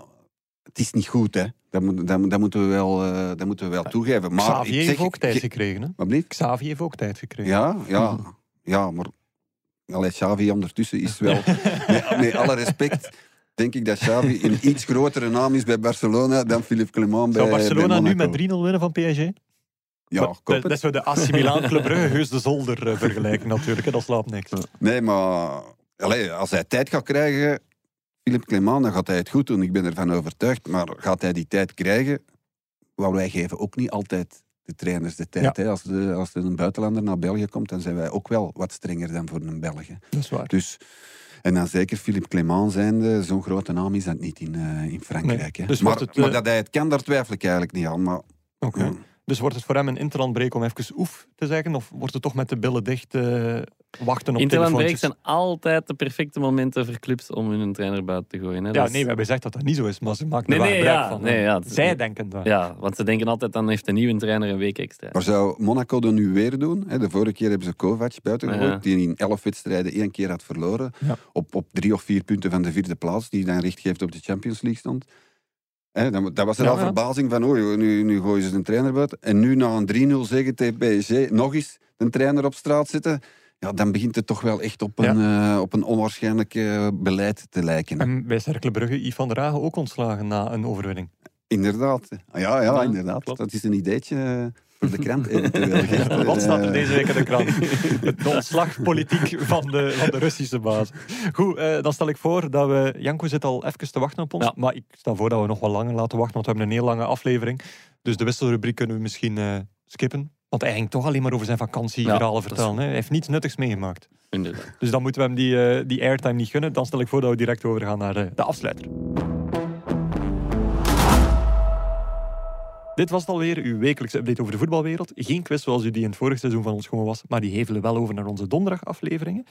het is niet goed, hè. Dat, moet, dat, dat moeten we wel, eh, dat moeten we wel toegeven. Maar Xavier ik zeg, heeft ook tijd ge- gekregen. Hè? Xavier heeft ook tijd gekregen. Ja, ja, ja, maar allee, Xavi ondertussen is wel... met, met alle respect denk ik dat Xavi een iets grotere naam is bij Barcelona dan Philippe Clement bij Zou Barcelona bij nu met 3-0 winnen van PSG? Ja, dat, het. dat is zo de AC Milan Club Brugge, Heus de Zolder eh, vergelijking natuurlijk. Hè. Dat slaapt niks. Nee, maar allee, als hij tijd gaat krijgen, Philippe Clement, dan gaat hij het goed doen. Ik ben ervan overtuigd. Maar gaat hij die tijd krijgen? Want wij geven ook niet altijd de trainers de tijd. Hè? Als, de, als er een buitenlander naar België komt, dan zijn wij ook wel wat strenger dan voor een Belg. hè. Dat is waar. Dus, en dan zeker Philippe Clement zijnde, zo'n grote naam is dat niet in, eh, in Frankrijk. Nee. Hè? Dus maar, eh, dat hij het kan, daar twijfel ik eigenlijk niet aan. Maar. Dus wordt het voor hem een interlandbreek om even oef te zeggen? Of wordt het toch met de billen dicht eh, wachten op Interlandbreaks zijn altijd de perfecte momenten voor clubs om hun trainer buiten te gooien. Hè. Ja, nee, we hebben gezegd dat dat niet zo is, maar ze maken Nee, er wel nee, gebruik ja, van. nee, ja, Zij denken dat. Ja, want ze denken altijd dan heeft de nieuwe trainer een week extra. maar zou Monaco dat nu weer doen? Hè? De vorige keer hebben ze Kovac buiten gegooid, Ja. die in elf wedstrijden één keer had verloren. Ja. Op, op drie of vier punten van de vierde plaats, die dan recht geeft op de Champions League stond. Dan- dat was er Ja, al verbazing van, oh, nu, nu gooien ze de trainer buiten. En nu na een 3-0 zeggen tegen PSG, nog eens de trainer op straat zitten. Ja, dan begint het toch wel echt op een, eh, op een onwaarschijnlijk eh, beleid te lijken. En bij Cercle Brugge, Yves van der Hagen ook ontslagen na een overwinning. Inderdaad. Ah, ja, ja, Ja, inderdaad. klopt. Dat is een ideetje eh, voor de krant. eventueel. Wat staat er deze week in de krant? De ontslagpolitiek van de, van de Russische baas. Goed, eh, dan stel ik voor dat we... Janko zit al even te wachten op ons. Ja. Maar ik stel voor dat we nog wel langer laten wachten, want we hebben een heel lange aflevering. Dus de wisselrubriek kunnen we misschien eh, skippen. Want hij ging toch alleen maar over zijn vakantieverhalen is- vertellen. Hè? Hij heeft niets nuttigs meegemaakt. Inderdaad. Dus dan moeten we hem die, eh, die airtime niet gunnen. Dan stel ik voor dat we direct overgaan naar de afsluiter. Dit was het alweer, uw wekelijkse update over de voetbalwereld. Geen quiz zoals u die in het vorige seizoen van ons gewoon was, maar die hevelen wel over naar onze donderdagafleveringen.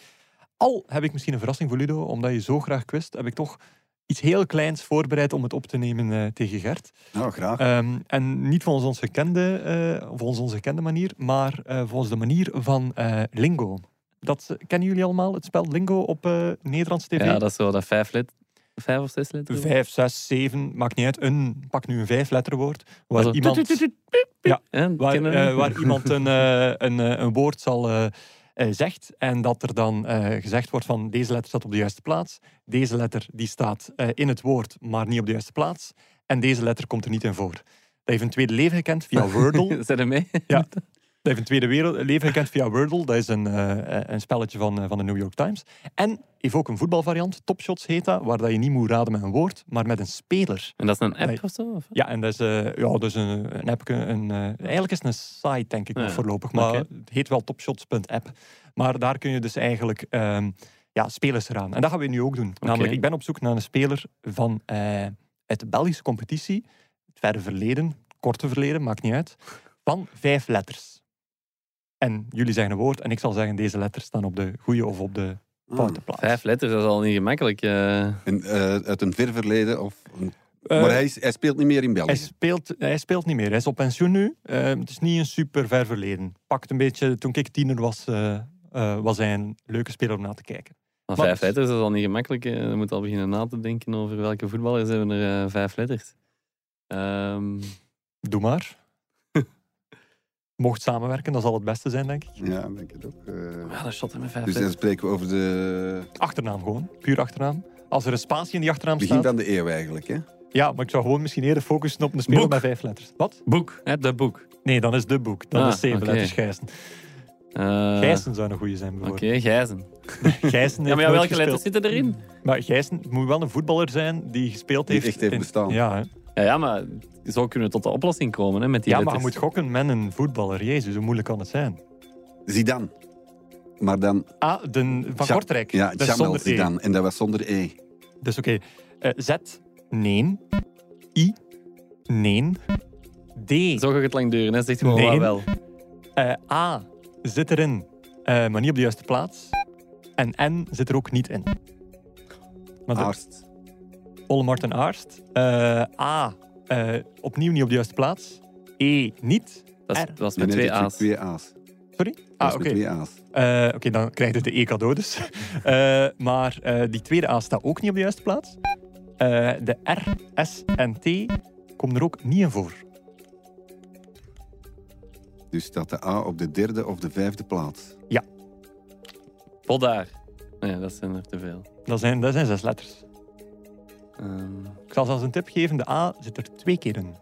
Al heb ik misschien een verrassing voor Ludo, omdat je zo graag quist, heb ik toch iets heel kleins voorbereid om het op te nemen eh, tegen Gert. Nou, graag. Ehm, en niet volgens onze gekende, eh, volgens onze gekende manier, maar eh, volgens de manier van eh, Lingo. Dat kennen jullie allemaal, het spel Lingo op eh Nederlands tv? Ja, dat is zo dat vijf, let, vijf of zes letters. Vijf, zes, zeven, maakt niet uit. Een, pak nu een vijfletterwoord. Waar iemand, Ja, eh, waar iemand een, eh, een, eh, een woord zal zegt en dat er dan gezegd wordt van deze letter staat op de juiste plaats. Deze letter die staat in het woord, maar niet op de juiste plaats. En deze letter komt er niet in voor. Dat heeft een tweede leven gekend via Wordle. Zijn er mee? Ja. Heeft een tweede wereld, leven gekend via Wordle. Dat is een, eh, een spelletje van, eh, van de New York Times. En heeft ook een voetbalvariant, Top Shots heet dat, waar dat je niet moet raden met een woord, maar met een speler. En dat is een app Nee. of zo? Of? Ja, en dat is, eh, ja, dat is een, een appje, een, eigenlijk is het een site, denk ik, nog voorlopig. Maar het heet wel topshots.app. Maar daar kun je dus eigenlijk ehm, ja, spelers eraan. En dat gaan we nu ook doen. Namelijk, ik ben op zoek naar een speler van uit de Belgische competitie, het verre verleden, korte verleden, maakt niet uit, van vijf letters. En jullie zeggen een woord en ik zal zeggen deze letters staan op de goede of op de Ah. foute plaats. Vijf letters, dat is al niet gemakkelijk. eh. En, eh, uit een ver verleden. Of een- Eh, maar hij, is- hij speelt niet meer in België. Hij speelt, hij speelt niet meer. Hij is op pensioen nu. Het is niet een super ver verleden. Pakt een beetje, toen ik tiener was, eh, eh, was hij een leuke speler om na te kijken. Maar Maar- vijf letters, dat is al niet gemakkelijk. Je moet al beginnen na te denken over welke voetballers hebben er vijf letters. Ehm, Doe maar. Mocht samenwerken, dat zal het beste zijn, denk ik. Ja, denk ik ook. eh. ja, dat shot met vijf dus dan spreken we over de Achternaam gewoon, puur achternaam. Als er een spatie in die achternaam begin staat... van de eeuw eigenlijk. Hè? Ja, maar ik zou gewoon misschien eerder focussen op een speler Boek. met vijf letters. Wat? Boek, hè, de boek. Nee, dan is de boek. Dan Ah, is zeven oké. letters Gijzen. Eh, Gijzen zou een goede zijn, Oké, bijvoorbeeld. Gijzen. Gijzen Ja, heeft maar ja, welke letters zitten erin? Maar Gijzen moet wel een voetballer zijn die gespeeld Die heeft... echt heeft in- bestaan. Ja, hè. Ja, ja, maar zo kunnen we tot de oplossing komen hè, met die ja maar je letters. moet gokken met een voetballer. Jezus, hoe moeilijk kan het zijn? Zidane. Maar dan... Ah, de, van Ja- Kortrijk. Ja, dat is Jamel zonder E. Zidane. En dat was zonder E. Dus oké. Eh, Z, nee. I, nee. D, Zo gaat het lang duren, hè. Zegt gewoon Nee. wel. eh, A zit erin, eh, maar niet op de juiste plaats. En N zit er ook niet in. Maar de Aarst. Ole Martin Aarst. Eh, A, eh, opnieuw niet op de juiste plaats. E, niet. Dat, is, R. was met nee, twee A's. Twee A's. Sorry? Dat Ah, oké. met twee A's. Eh, Oké, dan krijg je de E-cadeau dus. Eh, maar eh, die tweede A staat ook niet op de juiste plaats. Eh, de R, S en T komen er ook niet in voor. Dus staat de A op de derde of de vijfde plaats. Vol daar. Nee, dat zijn er te veel. Dat zijn, dat zijn zes letters. Ehm, Ik zal zelfs een tip geven. De A zit er twee keer in.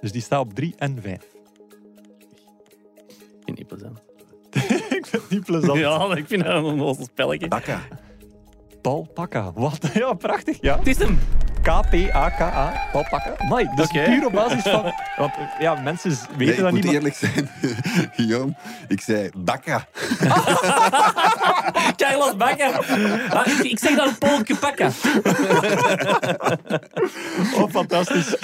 Dus die staat op drie en vijf. ik vind het niet plezant. ik vind het niet plezant. Ja, ik vind dat een onnozel spelletje. Bakka. Paul Pakka. Wat? Ja, prachtig. Ja. Het is hem. K-P-A-K-A. Pakka. Mai, dat is puur op basis van... Want eh, ja, mensen weten Nee, ik dat moet niet. maar- eerlijk zijn, Guillaume. Ik zei bakka. Keilas bakken. Ah, ik, ik zeg dan een polke pakken. Oh, fantastisch.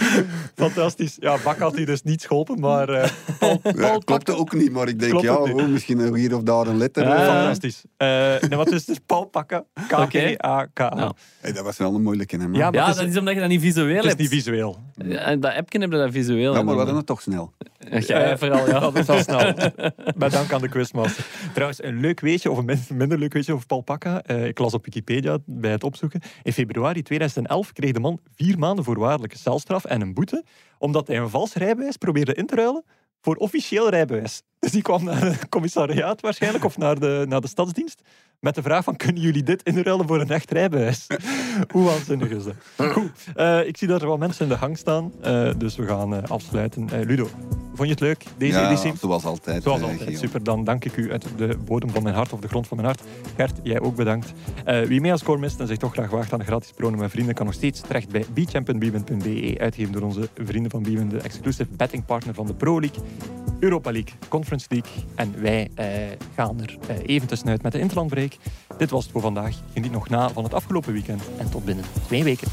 Fantastisch. Ja, Bak had hij dus niet geholpen, maar eh Paul, Ja, Paul klopte ook niet, maar ik denk, ja, oh, misschien hier of daar een letter. Ah. eh. Fantastisch. Eh nee, wat is het? Dus Paul Pakken. K-P-A-K-A. Nou. Hey, dat was wel een moeilijke, hè, man. Ja, maar Ja, dat is, is omdat je dat niet visueel het is hebt. niet visueel. Ja, en dat appje hebben dat visueel. Ja, maar we dan- hadden het toch snel. Jij Eh, vooral, ja. Dat is al snel. Met dank aan de quizmaster. Trouwens, een leuk weetje, of een min- minder leuk weetje over Paul Pacca. Eh, ik las op Wikipedia bij het opzoeken. In februari 2011 kreeg de man vier maanden voorwaardelijke celstraf en een boete, omdat hij een vals rijbewijs probeerde in te ruilen voor officieel rijbewijs. Dus die kwam naar het commissariaat waarschijnlijk, of naar de, naar de stadsdienst, met de vraag van, kunnen jullie dit inruilen voor een echt rijbewijs? Hoe waanzinnig is dat? Goed, eh, ik zie dat er wel mensen in de gang staan, eh, dus we gaan eh, afsluiten. Ludo, vond je het leuk, deze ja, editie? zoals altijd. Zoals altijd, super. Dan dank ik u uit de bodem van mijn hart of de grond van mijn hart. Gert, jij ook bedankt. Wie mee als score mist en zich toch graag waagt aan de gratis pronen met vrienden, kan nog steeds terecht bij beachamp.bwin.be, uitgegeven door onze vrienden van Bwin, de exclusive betting partner van de Pro League, Europa League, Conference League. En wij gaan er eh, even tussenuit met de Interlandbreak. Dit was het voor vandaag. Geniet nog na van het afgelopen weekend en tot binnen twee weken.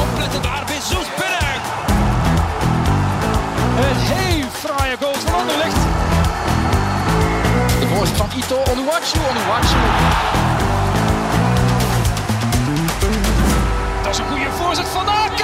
Opletten daar, zoet binnen! Een heel fraaie goal van Anderlecht. De voorzet van Ito Onuwachu, Onuwachu. Dat is een goede voorzet vandaag.